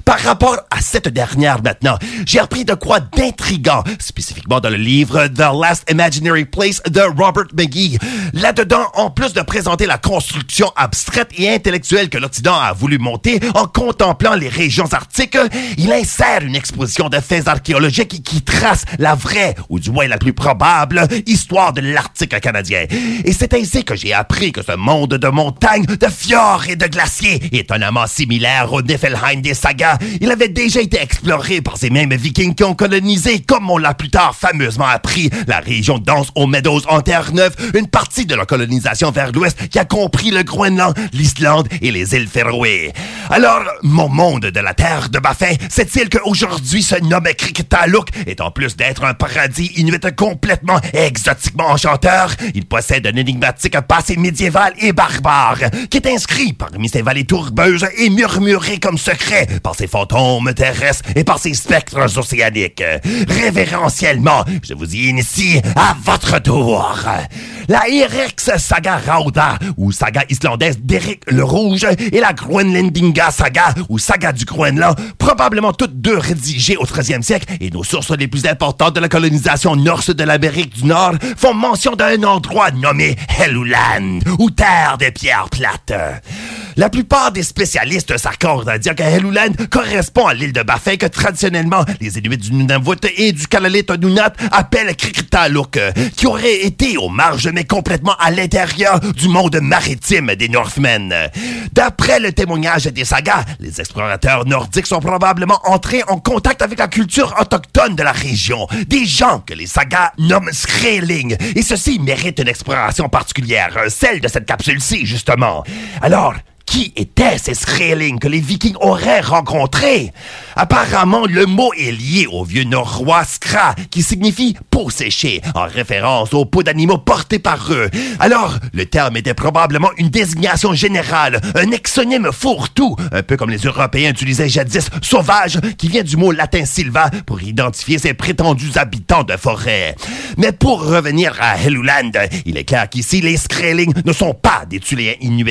Par rapport à cette dernière maintenant, j'ai appris de quoi d'intrigant, spécifiquement dans le livre The Last Imaginary Place de Robert McGee. Là-dedans, en plus de présenter la construction abstraite et intellectuelle que l'Occident a voulu monter en contemplant les régions arctiques, il insère une exposition de faits archéologiques qui trace la vraie, ou du moins la plus probable, histoire de l'Arctique canadien. Et c'est ainsi que j'ai appris que ce monde de montagnes, de fjords et de glaciers, étonnamment similaire au Niflheim des sagas, il avait déjà été exploré par ces mêmes vikings qui ont colonisé, comme on l'a plus tard fameusement appris, la région dense aux Meadows en Terre-Neuve, une partie de la colonisation vers l'ouest qui a compris le Groenland, l'Islande et les îles Féroé. Alors, mon monde de la Terre de Baffin, c'est-il qu'aujourd'hui se nomme Kriktaluk, et en plus d'être un paradis inuit complètement exotiquement enchanteur, il possède un énigmatique passé médiéval et barbare, qui est inscrit parmi ses vallées tourbeuses et murmuré comme secret par ses fantômes terrestres et par ses spectres océaniques. Révérentiellement, je vous y initie à votre tour. La Irex Saga Rauda, ou saga islandaise d'Eric le Rouge, et la Groenlandinga Saga, ou saga du Groenland, probablement toutes deux rédigées au 13e siècle, et nos sources les plus importantes de la colonisation norse de l'Amérique du Nord font mention d'un endroit nommé Helluland, ou terre des pierres plates. La plupart des spécialistes s'accordent à dire que Helluland correspond à l'île de Baffin que traditionnellement les Inuits du Nunavut et du Kalalit Nunat appellent Kriktaluk, qui aurait été aux marges mais complètement à l'intérieur du monde maritime des Northmen. D'après le témoignage des sagas, les explorateurs nordiques sont probablement entrés en contact avec la culture autochtone de la région, des gens que les sagas nomment Skreling, et ceci mérite une exploration particulière, celle de cette capsule-ci justement. Alors, qui étaient ces Skrelling que les Vikings auraient rencontrés? Apparemment, le mot est lié au vieux norrois skra, qui signifie peau séchée, en référence aux peaux d'animaux portés par eux. Alors, le terme était probablement une désignation générale, un exonyme fourre-tout, un peu comme les Européens utilisaient jadis sauvage, qui vient du mot latin silva pour identifier ces prétendus habitants de forêt. Mais pour revenir à Helluland, il est clair qu'ici, les Skrelling ne sont pas des Tuléens inuits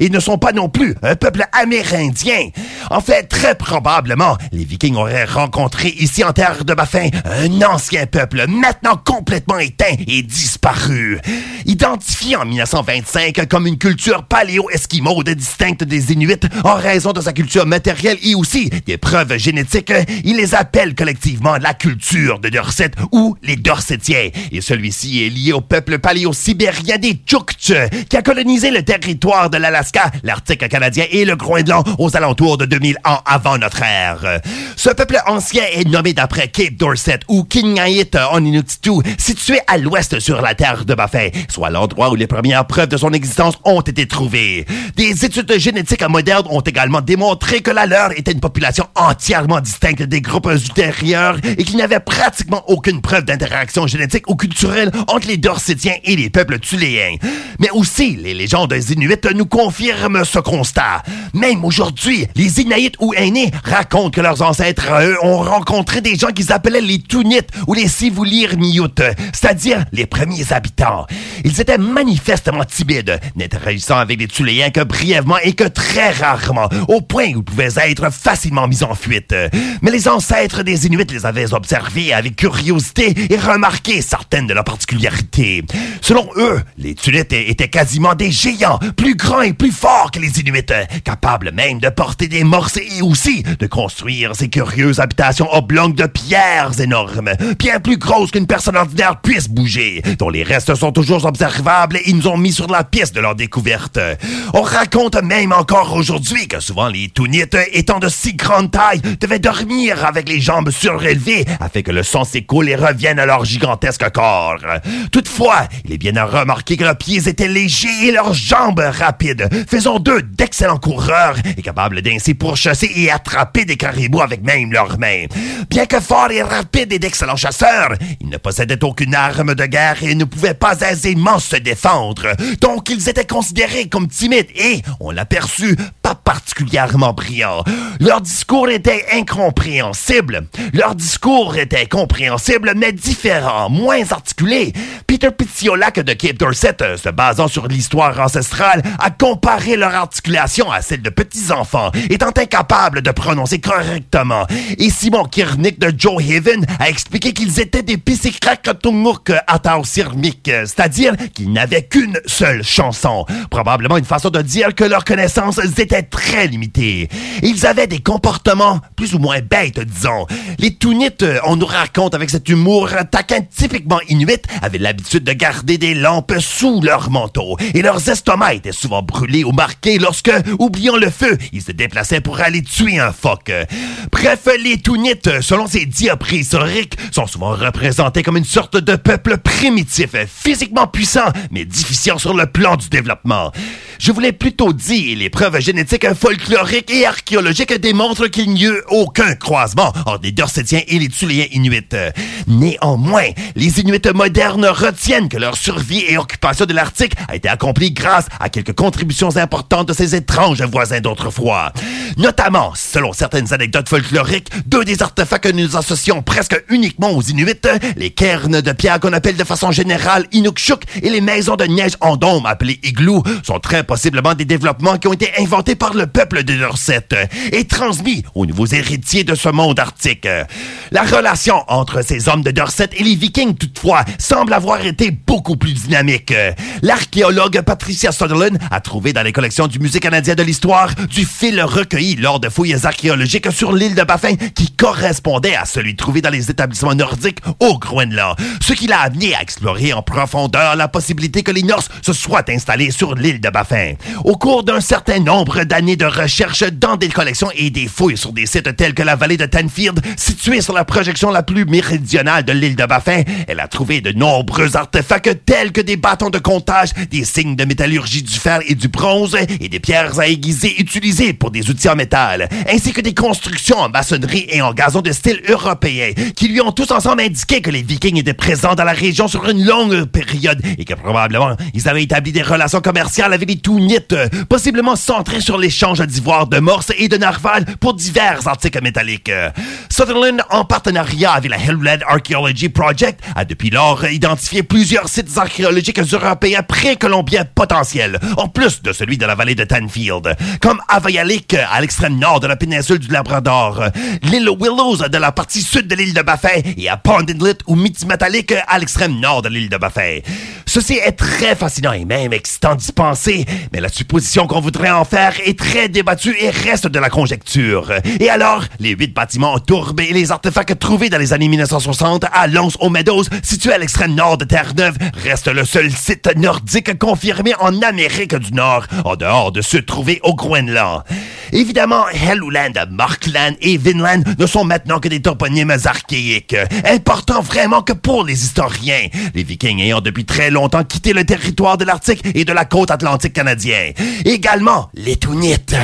et ne sont pas plus un peuple amérindien. En fait, très probablement, les Vikings auraient rencontré ici en terre de Baffin un ancien peuple maintenant complètement éteint et disparu. Identifié en 1925 comme une culture paléo-esquimaude distincte des Inuits en raison de sa culture matérielle et aussi des preuves génétiques, ils les appellent collectivement la culture de Dorset ou les Dorsetiens. Et celui-ci est lié au peuple paléo-sibérien des Tchouktches qui a colonisé le territoire de l'Alaska, l'Arctique canadien et le Groenland aux alentours de 2000 ans avant notre ère. Ce peuple ancien est nommé d'après Cape Dorset ou Kingait en Inuktitut, situé à l'ouest sur la terre de Baffin, soit l'endroit où les premières preuves de son existence ont été trouvées. Des études génétiques modernes ont également démontré que la leur était une population entièrement distincte des groupes ultérieurs et qu'il n'y avait pratiquement aucune preuve d'interaction génétique ou culturelle entre les Dorsetiens et les peuples tuléens. Mais aussi, les légendes inuites nous confirment ce constat. Même aujourd'hui, les Inuits ou aînés racontent que leurs ancêtres, eux, ont rencontré des gens qu'ils appelaient les Tunites ou les Sivulir Miyut, c'est-à-dire les premiers habitants. Ils étaient manifestement timides, n'interagissant avec les Tuléens que brièvement et que très rarement, au point où ils pouvaient être facilement mis en fuite. Mais les ancêtres des Inuits les avaient observés avec curiosité et remarqué certaines de leurs particularités. Selon eux, les Tunites étaient quasiment des géants, plus grands et plus forts que les Inuits, capables même de porter des morses et aussi de construire ces curieuses habitations oblongues de pierres énormes, bien plus grosses qu'une personne ordinaire puisse bouger, dont les restes sont toujours observables et ils nous ont mis sur la piste de leur découverte. On raconte même encore aujourd'hui que souvent les Tunites, étant de si grande taille, devaient dormir avec les jambes surélevées afin que le sang s'écoule et revienne à leur gigantesque corps. Toutefois, il est bien à remarquer que leurs pieds étaient légers et leurs jambes rapides, faisant d'eux d'excellents coureurs et capables d'ainsi pourchasser et attraper des caribous avec même leurs mains. Bien que forts et rapides et d'excellents chasseurs, ils ne possédaient aucune arme de guerre et ne pouvaient pas aisément se défendre. Donc ils étaient considérés comme timides et on l'a perçu pas particulièrement brillants. Leur discours était incompréhensible. Leur discours était compréhensible, mais différent, moins articulé. Peter Pizziolac de Cape Dorset, euh, se basant sur l'histoire ancestrale, a comparé leur à celle de petits-enfants, étant incapable de prononcer correctement. Et Simon Kiernick de Joe Haven a expliqué qu'ils étaient des pissikrakatunguk atausirmik, euh, c'est-à-dire qu'ils n'avaient qu'une seule chanson. Probablement une façon de dire que leurs connaissances étaient très limitées. Ils avaient des comportements plus ou moins bêtes, disons. Les Tounites, euh, on nous raconte avec cet humour taquin typiquement inuit, avaient l'habitude de garder des lampes sous leur manteau, et leurs estomacs étaient souvent brûlés ou marqués lorsque, oubliant le feu, ils se déplaçaient pour aller tuer un phoque. Bref, les Tounites, selon ces diaprés historiques, sont souvent représentés comme une sorte de peuple primitif, physiquement puissant, mais déficient sur le plan du développement. Je voulais plutôt dire les preuves génétiques folkloriques et archéologiques démontrent qu'il n'y a eu aucun croisement entre les Dorsetiens et les Tuléens inuits. Néanmoins, les Inuits modernes retiennent que leur survie et occupation de l'Arctique a été accomplie grâce à quelques contributions importantes de ces étranges voisins d'autrefois. Notamment, selon certaines anecdotes folkloriques, deux des artefacts que nous associons presque uniquement aux Inuits, les cairns de pierre qu'on appelle de façon générale Inukshuk et les maisons de neige en dôme appelées igloos, sont très possiblement des développements qui ont été inventés par le peuple de Dorset et transmis aux nouveaux héritiers de ce monde arctique. La relation entre ces hommes de Dorset et les Vikings, toutefois, semble avoir été beaucoup plus dynamique. L'archéologue Patricia Sutherland a trouvé dans les collections du Musée canadien de l'histoire du fil recueilli lors de fouilles archéologiques sur l'île de Baffin qui correspondait à celui trouvé dans les établissements nordiques au Groenland, ce qui l'a amené à explorer en profondeur la possibilité que les Norses se soient installés sur l'île de Baffin. Au cours d'un certain nombre d'années de recherche dans des collections et des fouilles sur des sites tels que la vallée de Tanfield, située sur la projection la plus méridionale de l'île de Baffin, elle a trouvé de nombreux artefacts tels que des bâtons de comptage, des signes de métallurgie du fer et du bronze et des pierres à aiguiser utilisées pour des outils en métal, ainsi que des constructions en maçonnerie et en gazon de style européen, qui lui ont tous ensemble indiqué que les Vikings étaient présents dans la région sur une longue période et que probablement ils avaient établi des relations commerciales avec les Tounites, possiblement centrées sur l'échange d'ivoire de morse et de narval pour divers articles métalliques. Sutherland, en partenariat avec la Hellland Archaeology Project, a depuis lors identifié plusieurs sites archéologiques européens précolombiens potentiels, en plus de celui de la vallée de Tanfield, comme Avayalik à l'extrême nord de la péninsule du Labrador, l'île Willows de la partie sud de l'île de Baffin et à Pond Inlet ou Mitimatalik à l'extrême nord de l'île de Baffin. Ceci est très fascinant et même excitant d'y penser, mais la supposition qu'on voudrait en faire est très débattue et reste de la conjecture. Et alors, les huit bâtiments tourbés et les artefacts trouvés dans les années 1960 à Lons aux Meadows, situé à l'extrême nord de Terre-Neuve, restent le seul site nordique confirmé en Amérique du Nord, en dehors de ceux trouvés au Groenland. Évidemment, Helluland, Markland et Vinland ne sont maintenant que des toponymes archaïques, importants vraiment que pour les historiens, les Vikings ayant depuis très longtemps quitté le territoire de l'Arctique et de la côte atlantique canadien. Également, les Tounites.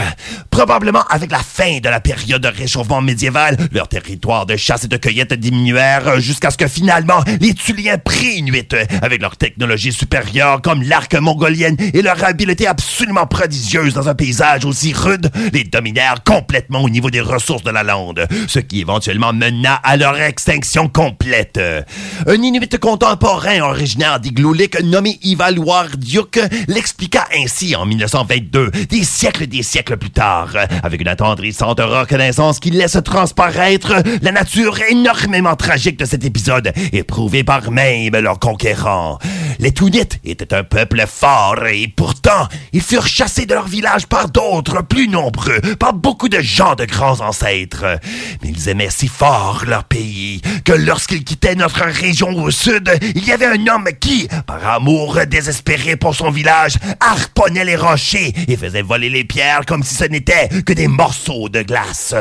Probablement avec la fin de la période de réchauffement médiéval, leur territoire de chasse et de cueillette diminuèrent jusqu'à ce que finalement les Tuliens pré-inuits, avec leur technologie supérieure comme l'arc mongolienne et leur habileté absolument prodigieuse dans un paysage aussi rude, les dominèrent complètement au niveau des ressources de la lande, ce qui éventuellement mena à leur extinction complète. Un Inuit contemporain originaire d'Igloulik nommé Ivaluar Diuk l'expliqua ainsi en 1922, des siècles des siècles plus tard, avec une attendrissante reconnaissance qui laisse transparaître la nature énormément tragique de cet épisode, éprouvé par même leurs conquérants. Les Tounites étaient un peuple fort et pourtant, ils furent chassés de leur village par d'autres plus nombreux, par beaucoup de gens de grands ancêtres. Mais ils aimaient si fort leur pays que lorsqu'ils quittaient notre région au sud, il y avait un homme qui, par amour désespéré pour son village, harponnait les rochers et faisait voler les pierres comme si ce n'étaient que des morceaux de glace.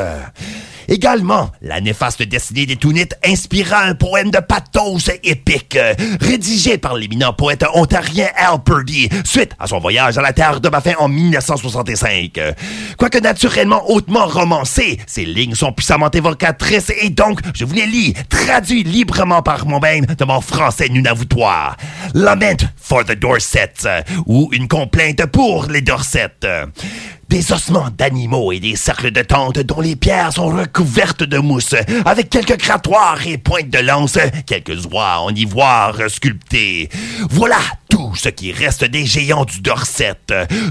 Également, la néfaste destinée des Tounites inspira un poème de pathos épique, rédigé par l'éminent poète ontarien Al Purdy, suite à son voyage à la terre de Baffin en 1965. Quoique naturellement hautement romancé, ces lignes sont puissamment évocatrices et donc, je vous les lis, traduits librement par moi-même de mon français nunavoutoir. Lament for the Dorsets, ou une complainte pour les Dorsets. Des ossements d'animaux et des cercles de tente dont les pierres sont recouvertes de mousse, avec quelques grattoirs et pointes de lance, quelques oies en ivoire sculptées. Voilà tout ce qui reste des géants du Dorset,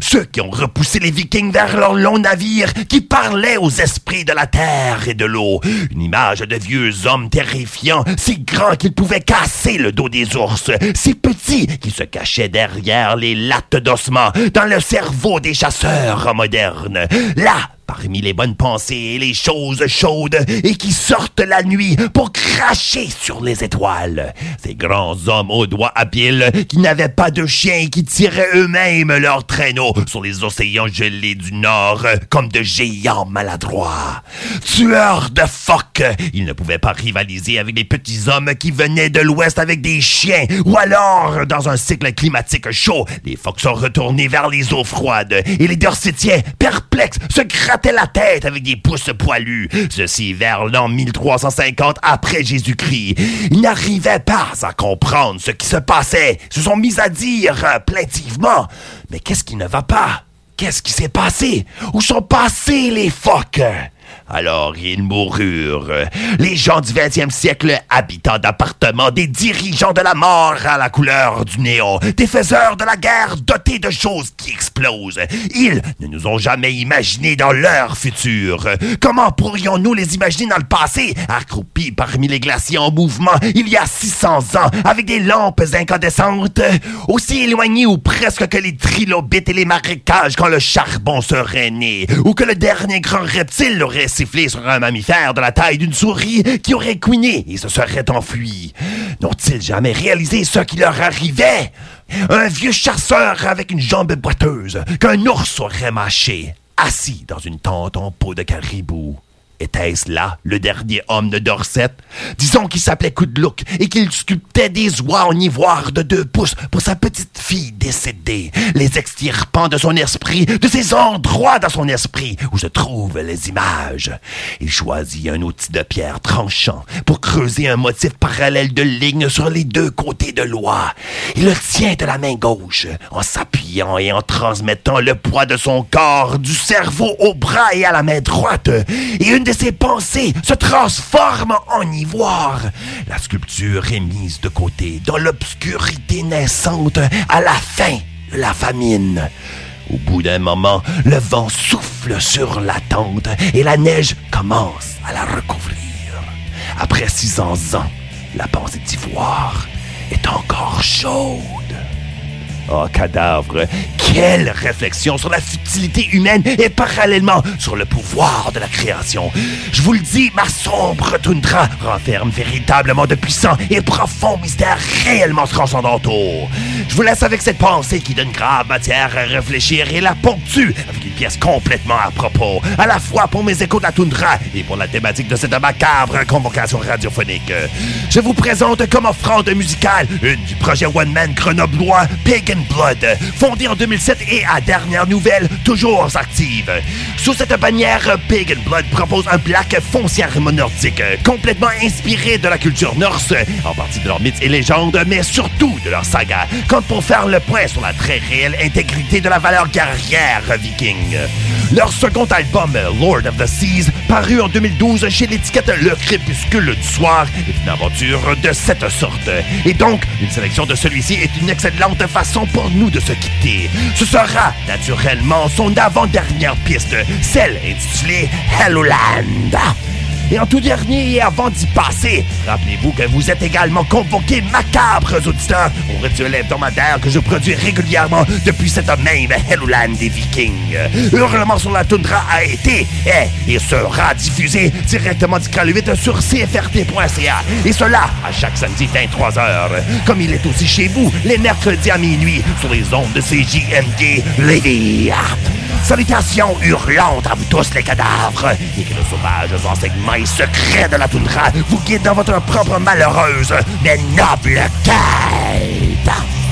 ceux qui ont repoussé les Vikings vers leur long navire qui parlait aux esprits de la terre et de l'eau. Une image de vieux hommes terrifiants, si grands qu'ils pouvaient casser le dos des ours, si petits qu'ils se cachaient derrière les lattes d'ossements dans le cerveau des chasseurs modernes. Là, parmi les bonnes pensées et les choses chaudes et qui sortent la nuit pour cracher sur les étoiles. Ces grands hommes aux doigts habiles qui n'avaient pas de chiens et qui tiraient eux-mêmes leurs traîneaux sur les océans gelés du Nord comme de géants maladroits. Tueurs de phoques, ils ne pouvaient pas rivaliser avec les petits hommes qui venaient de l'Ouest avec des chiens ou alors, dans un cycle climatique chaud, les phoques sont retournés vers les eaux froides et les Dorsetiens, perplexes, se grattaient la tête avec des pouces poilus. Ceci vers l'an 1350 après Jésus-Christ. Ils n'arrivaient pas à comprendre ce qui se passait. Se sont mis à dire euh, plaintivement Mais qu'est-ce qui ne va pas? Qu'est-ce qui s'est passé? Où sont passés les phoques? Alors ils moururent. Les gens du 20e siècle, habitants d'appartements, des dirigeants de la mort à la couleur du néon, des faiseurs de la guerre dotés de choses qui explosent. Ils ne nous ont jamais imaginé dans leur futur. Comment pourrions-nous les imaginer dans le passé, accroupis parmi les glaciers en mouvement il y a 600 ans, avec des lampes incandescentes, aussi éloignés ou presque que les trilobites et les marécages quand le charbon serait né, ou que le dernier grand reptile aurait sifflé sur un mammifère de la taille d'une souris qui aurait couiné et se serait enfui. N'ont-ils jamais réalisé ce qui leur arrivait? Un vieux chasseur avec une jambe boiteuse qu'un ours aurait mâché, assis dans une tente en peau de caribou. Était-ce là le dernier homme de Dorset? Disons qu'il s'appelait Kudlook et qu'il sculptait des oies en ivoire de deux pouces pour sa petite fille décédée, les extirpant de son esprit, de ces endroits dans son esprit où se trouvent les images. Il choisit un outil de pierre tranchant pour creuser un motif parallèle de ligne sur les deux côtés de l'oie. Il le tient de la main gauche en s'appuyant et en transmettant le poids de son corps du cerveau au bras et à la main droite. Et une ses pensées se transforme en ivoire. La sculpture est mise de côté dans l'obscurité naissante à la fin de la famine. Au bout d'un moment, le vent souffle sur la tente et la neige commence à la recouvrir. Après 600 ans, la pensée d'ivoire est encore chaude. Oh, cadavre, quelle réflexion sur la futilité humaine et parallèlement sur le pouvoir de la création. Je vous le dis, ma sombre toundra renferme véritablement de puissants et profonds mystères réellement transcendantaux. Je vous laisse avec cette pensée qui donne grave matière à réfléchir et la ponctue avec une pièce complètement à propos, à la fois pour mes échos de la toundra et pour la thématique de cette macabre convocation radiophonique. Je vous présente comme offrande musicale une du projet One Man grenoblois Blood, fondé en 2007 et à dernière nouvelle, toujours active. Sous cette bannière, Pagan Blood propose un black foncièrement nordique, complètement inspiré de la culture norse, en partie de leurs mythes et légendes, mais surtout de leur saga, comme pour faire le point sur la très réelle intégrité de la valeur guerrière viking. Leur second album, Lord of the Seas, paru en 2012 chez l'étiquette Le Crépuscule du Soir, est une aventure de cette sorte. Et donc, une sélection de celui-ci est une excellente façon pour nous de se quitter. Ce sera naturellement son avant-dernière piste, celle intitulée Helloland. Et en tout dernier, et avant d'y passer, rappelez-vous que vous êtes également convoqués, macabres auditeurs, au rituel hebdomadaire que je produis régulièrement depuis cette même Helloland des Vikings. Hurlement sur la toundra a été, est et sera diffusé directement du Canal 8 sur cfrt.ca. Et cela à chaque samedi 23h. Comme il est aussi chez vous, les mercredis à minuit, sur les ondes de CJMD Lévis. Salutations hurlantes à vous tous les cadavres et que le sauvage enseignement et secret de la toundra vous guide dans votre propre malheureuse mais noble quête.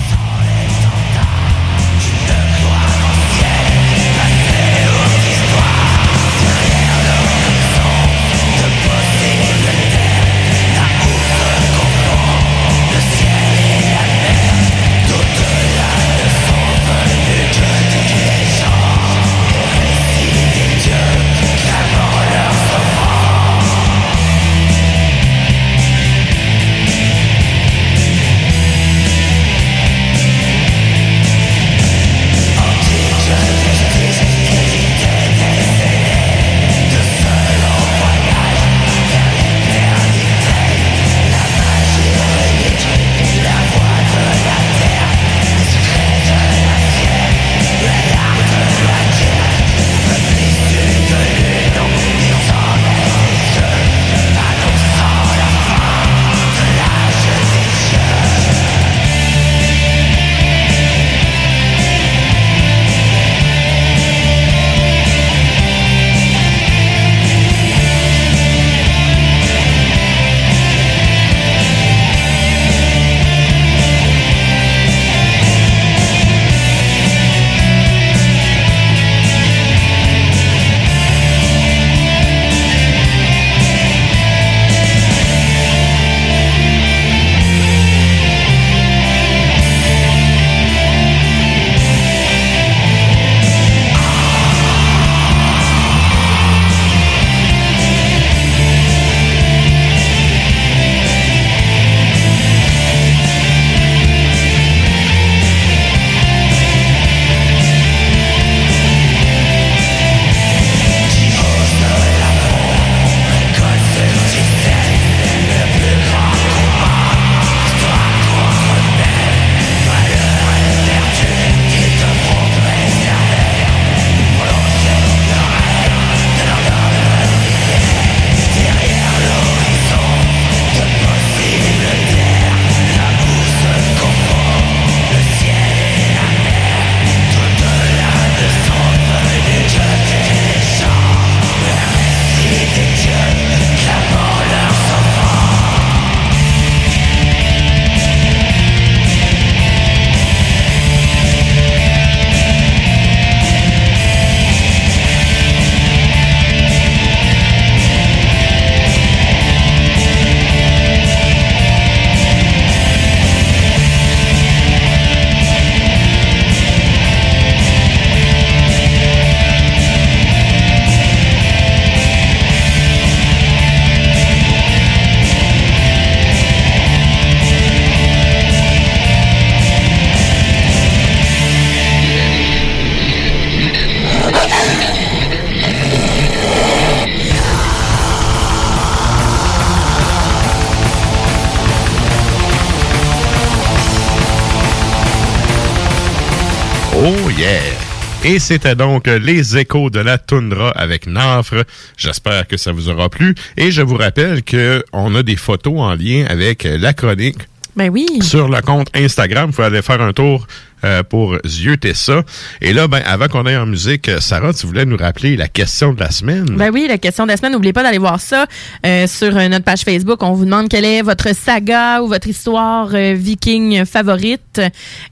C'était donc les échos de la toundra avec Nafre. J'espère que ça vous aura plu. Et je vous rappelle que on a des photos en lien avec la chronique Ben oui. sur le compte Instagram. Vous pouvez aller faire un tour euh, pour zioter ça. Et là, ben, avant qu'on aille en musique, Sarah, tu voulais nous rappeler la question de la semaine. Ben oui, la question de la semaine, n'oubliez pas d'aller voir ça euh, sur euh, notre page Facebook. On vous demande quelle est votre saga ou votre histoire euh, viking favorite.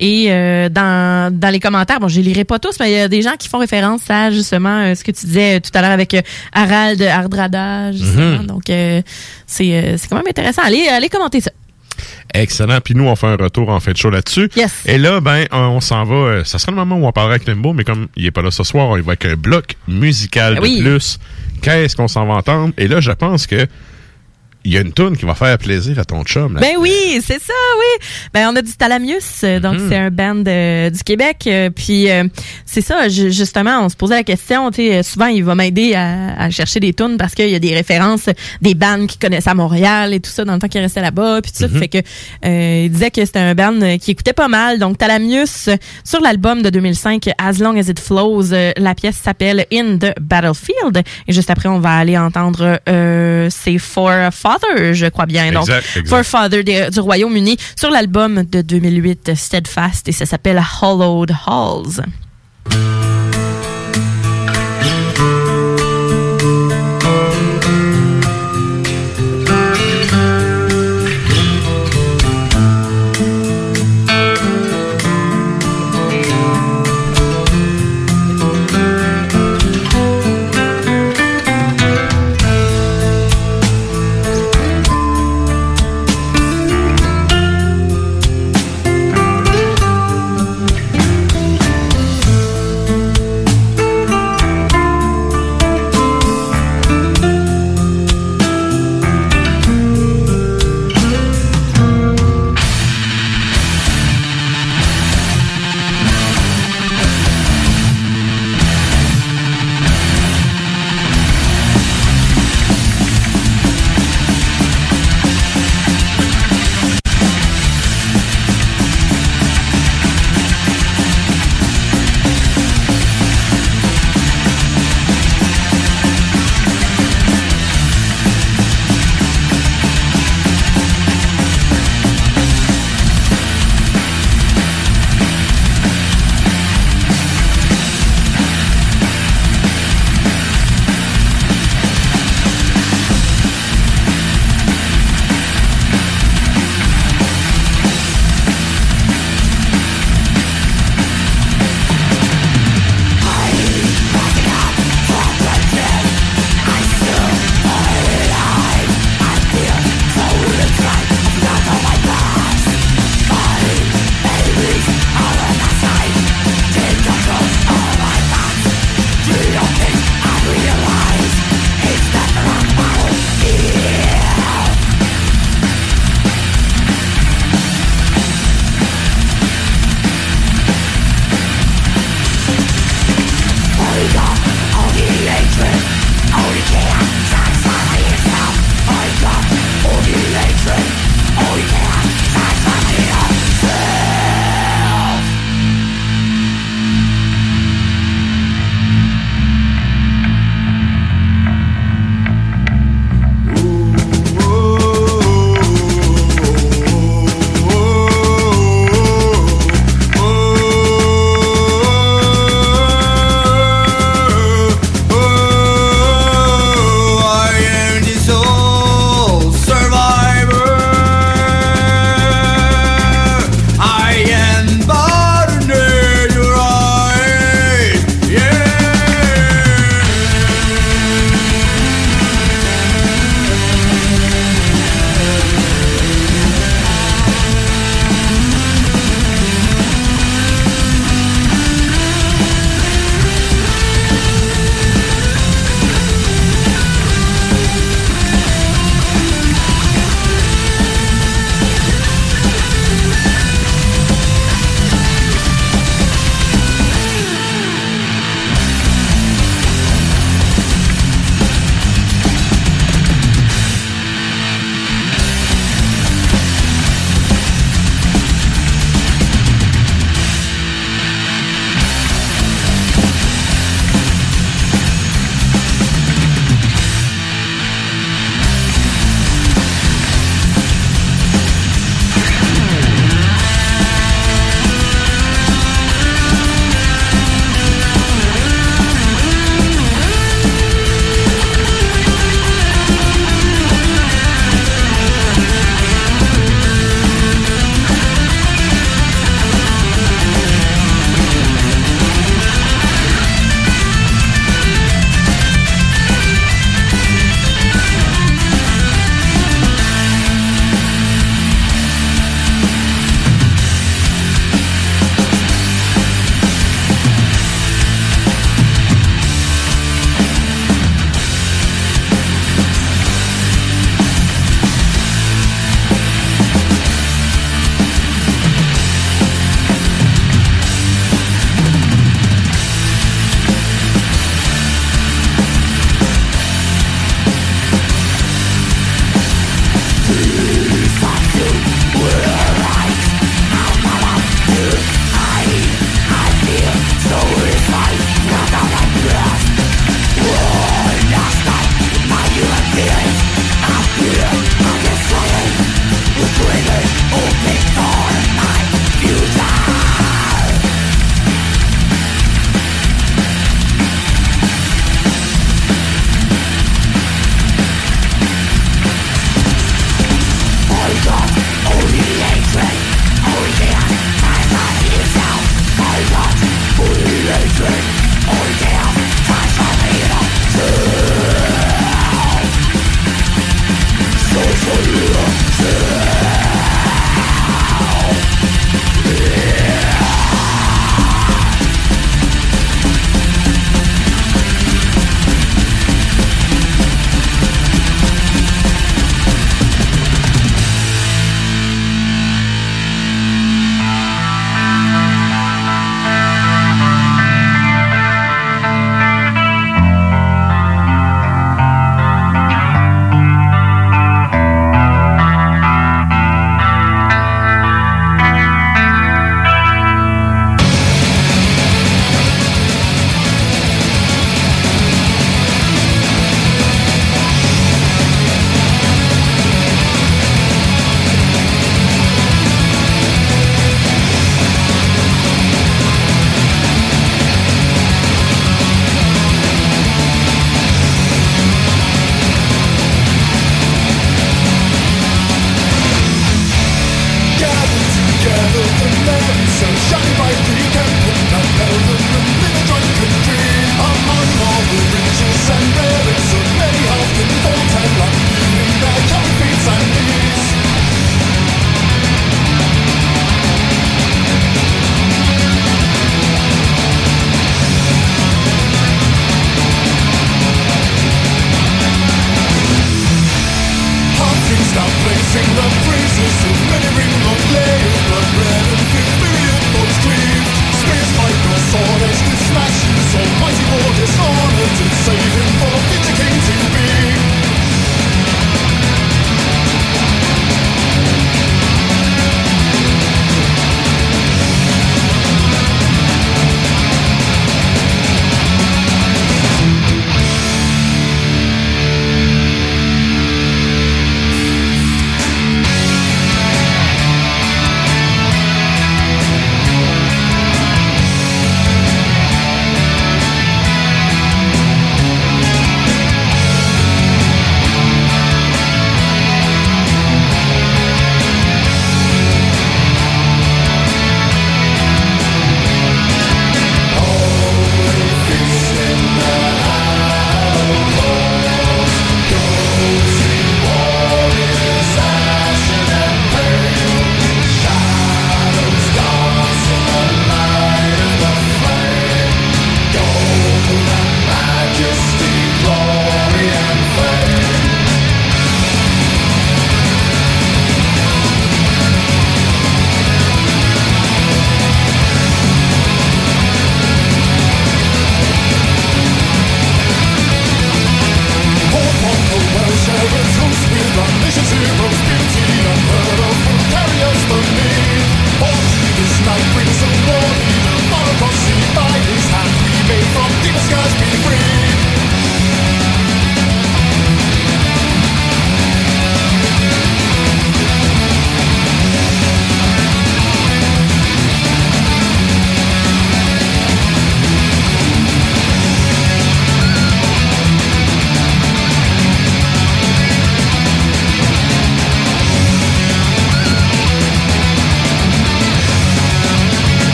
Et euh, dans, dans les commentaires, bon, je les lirai pas tous, mais il y a des gens qui font référence à justement euh, ce que tu disais tout à l'heure avec euh, Harald Hardrada. justement. Mhm. Donc, euh, c'est euh, c'est quand même intéressant. Allez, allez commenter ça. Excellent. Puis nous, on fait un retour en fin de show là-dessus. Yes. Et là, ben, on s'en va. euh, Ça sera le moment où on parlera avec Limbo, mais comme il est pas là ce soir, on va avec un bloc musical Ben de oui. plus. Qu'est-ce qu'on s'en va entendre? Et là, je pense que il y a une tune qui va faire plaisir à ton chum. là. Ben oui, c'est ça, oui. Ben on a du Talamius, euh, donc c'est un band euh, du Québec. euh, puis euh, c'est ça, ju- justement, on se posait la question. Souvent il va m'aider à, à chercher des tunes parce qu'il y a des références des bands qu'il connaissait à Montréal et tout ça dans le temps qu'il restait là-bas. Puis tout ça, Mhm. fait que il disait que c'était un band qui écoutait pas mal. Donc Talamius sur l'album de 2005 As Long as It Flows, la pièce s'appelle In the Battlefield. Et juste après, on va aller entendre c'est For Father, je crois bien. Donc exact. For Father des- du Royaume-Uni sur l'album de 2008 Steadfast et ça s'appelle Hollowed Halls.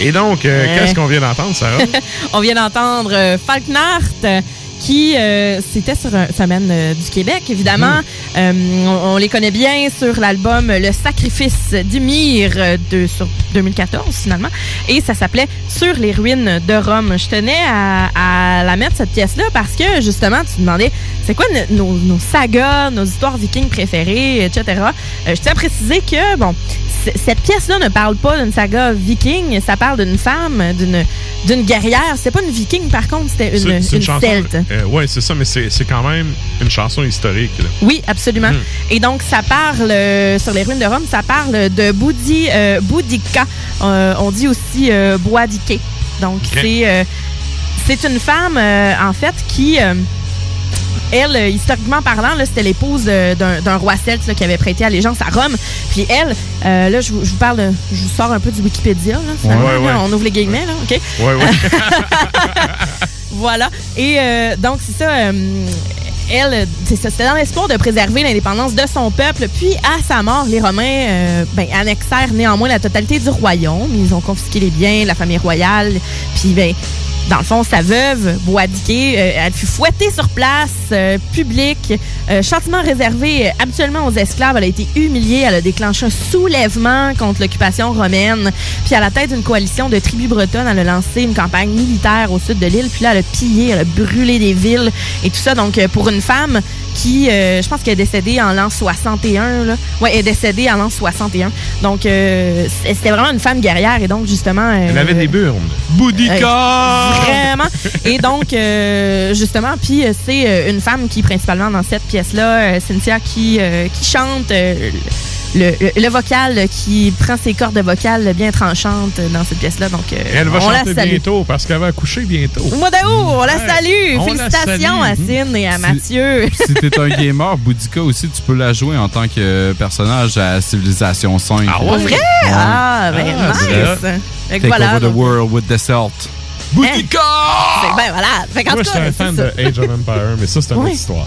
Et donc, euh, Ouais. qu'est-ce qu'on vient d'entendre, Sarah? <laughs> On vient d'entendre euh, Falknart qui euh, c'était sur un semaine euh, du Québec évidemment Mhm. Euh, on, on les connaît bien sur l'album Le Sacrifice d'Ymir de sur 2014 finalement et ça s'appelait Sur les ruines de Rome. Je tenais à, à la mettre cette pièce là parce que justement tu demandais c'est quoi no- nos, nos sagas, nos histoires vikings préférées, etc. Je tiens à préciser que bon cette pièce-là ne parle pas d'une saga viking, ça parle d'une femme, d'une d'une guerrière. C'est pas une viking, par contre, c'était une, une chanson. celte. Euh, ouais, c'est ça, mais c'est quand même une chanson historique. là. Oui, absolument. Hmm. Et donc, ça parle, euh, sur les ruines de Rome, ça parle de Boudi, euh, Boudica. Euh, on dit aussi Boadiké. Donc, c'est c'est une femme, en fait, qui... elle, euh, historiquement parlant, là, c'était l'épouse d'un roi celte là, qui avait prêté allégeance à Rome. Puis elle, euh, là, je vous, je vous parle, de- je vous sors un peu du Wikipédia. Là, finalement, Ouais, ouais, là. ouais. on ouvre les guillemets, là, OK? Ouais, ouais. <laughs> Voilà. Et euh, donc, c'est ça. euh, elle, c'est ça, c'était dans l'espoir de préserver l'indépendance de son peuple. Puis, à sa mort, les Romains euh, ben, annexèrent néanmoins la totalité du royaume. Ils ont confisqué les biens, la famille royale. Puis, ben, dans le fond, sa veuve, Boadiké, euh, elle fut fouettée sur place, euh, publique, euh, châtiment réservé euh, habituellement aux esclaves. Elle a été humiliée, elle a déclenché un soulèvement contre l'occupation romaine. Puis à la tête d'une coalition de tribus bretonnes, elle a lancé une campagne militaire au sud de l'île. Puis là, elle a pillé, elle a brûlé des villes et tout ça. Donc, pour une femme qui, je pense qu'elle est décédée en l'an 61, là. Ouais, elle est décédée en l'an 61. Donc, c'était vraiment une femme guerrière et donc, justement... Elle avait des burnes. Boudica! Vraiment. Et donc, euh, justement, puis euh, c'est euh, une femme qui, principalement dans cette pièce-là, euh, Cynthia, qui, euh, qui chante euh, le, le- le vocal, qui prend ses cordes vocales bien tranchantes dans cette pièce-là. Donc, euh, Elle va on la chanter salue. bientôt parce qu'elle va accoucher bientôt. Au mois d'août, on la Ouais. salue. On la Félicitations salue. à Cyn et à Mathieu. si t'es un gamer, Boudica aussi, tu peux la jouer en tant que personnage à Civilisation 5. Pas vrai? Ah, ben Ah, nice. Take voilà. over the world with the Celt. Boudica! Ben voilà. Fait Moi, j'étais cas, un fan de. Age of Empire, mais ça, c'est une autre histoire.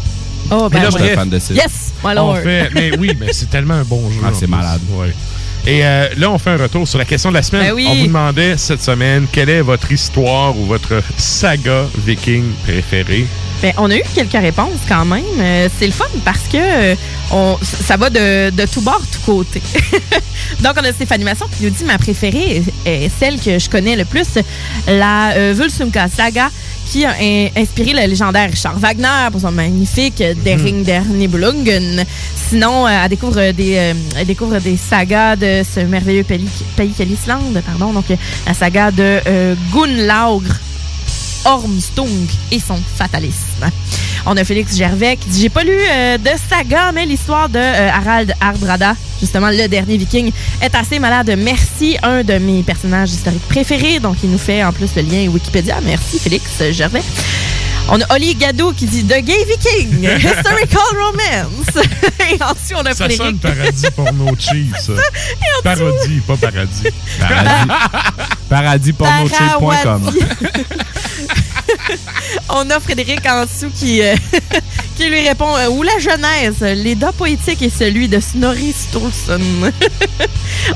Oh, ben Mais là, ouais. bref, fan de. Yes, my on fait, mais oui, mais c'est tellement un bon jeu. Ah, c'est malade. Ouais. Et euh, là, on fait un retour sur la question de la semaine. Ben oui. On vous demandait cette semaine quelle est votre histoire ou votre saga viking préférée? Ben, on a eu quelques réponses quand même. Euh, c'est le fun parce que euh, on, ça va de, de tout bord, tout côté. <laughs> Donc, on a Stéphanie Masson qui nous dit ma préférée est celle que je connais le plus, la Vulsumka Saga, qui a in- inspiré le légendaire Richard Wagner pour son magnifique Der Ring der Nibelungen. Sinon, euh, elle, découvre des, euh, elle découvre des sagas de ce merveilleux pays, pays qu'est l'Islande. Pardon, donc euh, la saga de euh, Gunlaugr. Ormstung et son fatalisme. On a Félix Gervais qui dit J'ai pas lu euh, de saga, mais l'histoire de euh, Harald Hardrada, justement le dernier viking, est assez malade. Merci, un de mes personnages historiques préférés. Donc, il nous fait en plus le lien Wikipédia. Merci, Félix Gervais. On a Oli Gadou qui dit The Gay Viking, <laughs> Historical Romance. <laughs> Et ensuite, on a Ça sonne paradis porno cheap, <laughs> ça. Parodie, pas paradis. Paradis. Paradispornocheap.com. <laughs> On a Frédéric en dessous qui, euh, <laughs> qui lui répond euh, Ou la genèse, l'état poétique est celui de Snorri Sturluson. <laughs>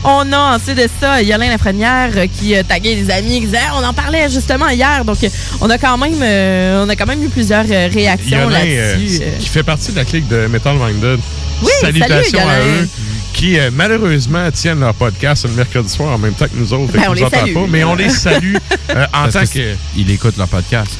on a ensuite de ça Yolin Lafrenière euh, qui euh, taguait des amis qui disait Ah, On en parlait justement hier. Donc, euh, on a quand même, on a quand même eu plusieurs réactions là-dessus. qui fait partie de la clique de Metal Minded. Oui, Salutations salut, à eux. Qui euh, malheureusement tiennent leur podcast le mercredi soir en même temps que nous autres. Ben, que on nous les salue. pas, mais on les salue euh, <laughs> en Parce tant que que. Ils écoutent leur podcast.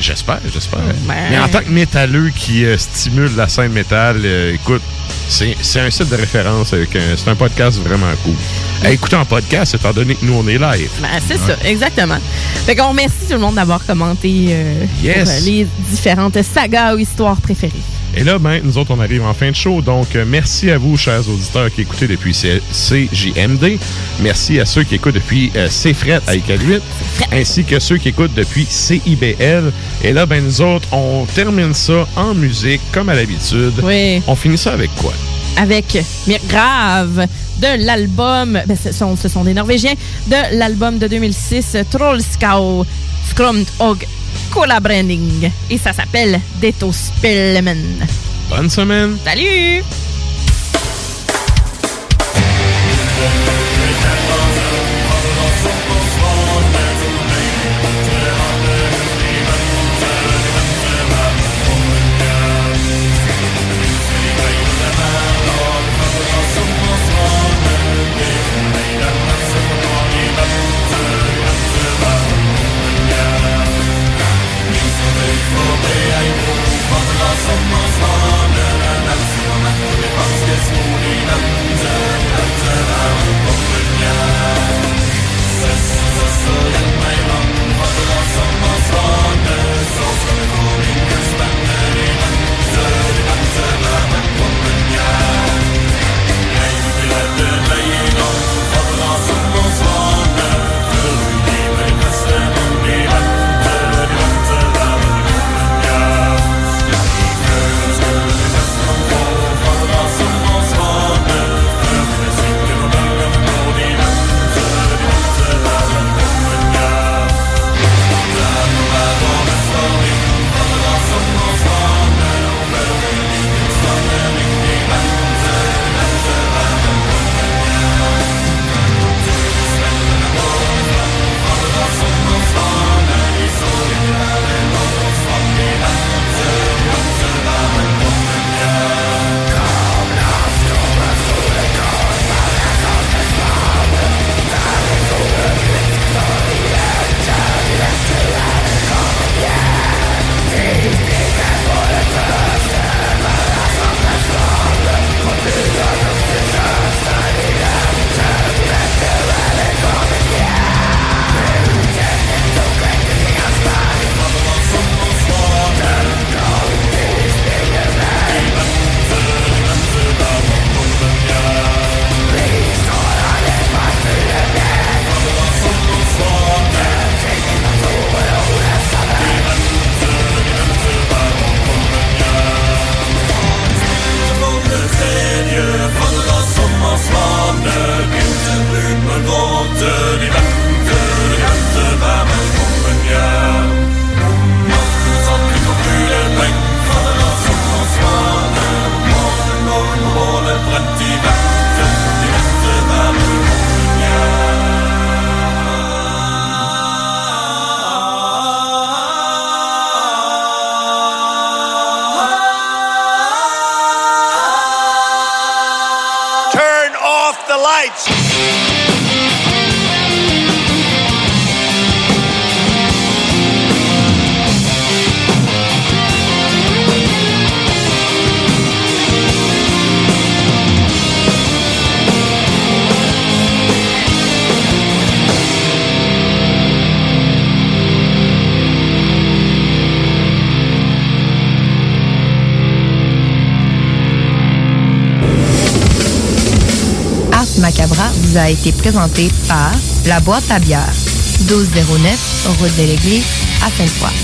J'espère, j'espère. Ben. Mais en tant que métalleux qui euh, stimule la scène métal, euh, écoute, c'est c'est un site de référence. avec un- C'est un podcast vraiment cool. À écouter en podcast, étant donné que nous, on est live. Ben, c'est ça, exactement. Fait qu'on remercie tout le monde d'avoir commenté euh, Yes. pour, euh, les différentes sagas ou histoires préférées. Et là, ben, nous autres, on arrive en fin de show. Donc, euh, merci à vous, chers auditeurs, qui écoutez depuis CJMD. Merci à ceux qui écoutent depuis euh, CFRET à ICAL 8, ainsi que ceux qui écoutent depuis CIBL. Et là, ben, nous autres, on termine ça en musique, comme à l'habitude. Oui. On finit ça avec quoi? avec Mir Grave de l'album, ben, ce, sont, ce sont des Norvégiens, de l'album de 2006 Trollskau Skrumt og Kollabranding. Et ça s'appelle Detto Spellemen. Bonne semaine! Salut! A été présenté par La Boîte à bière, 1209, route de l'église, à Sainte-Foy.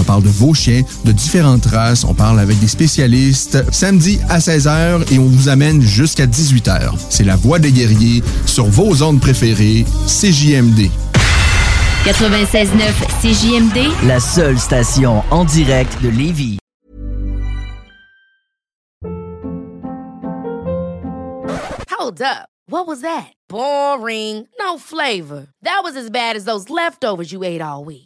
on parle de vos chiens, de différentes races. On parle avec des spécialistes. Samedi à 16h et on vous amène jusqu'à 18h. C'est la voix des guerriers sur vos ondes préférées, CJMD. 96.9 CJMD, La seule station en direct de Lévis. Hold up. What was that? Boring. No flavor. That was as bad as those leftovers you ate all week.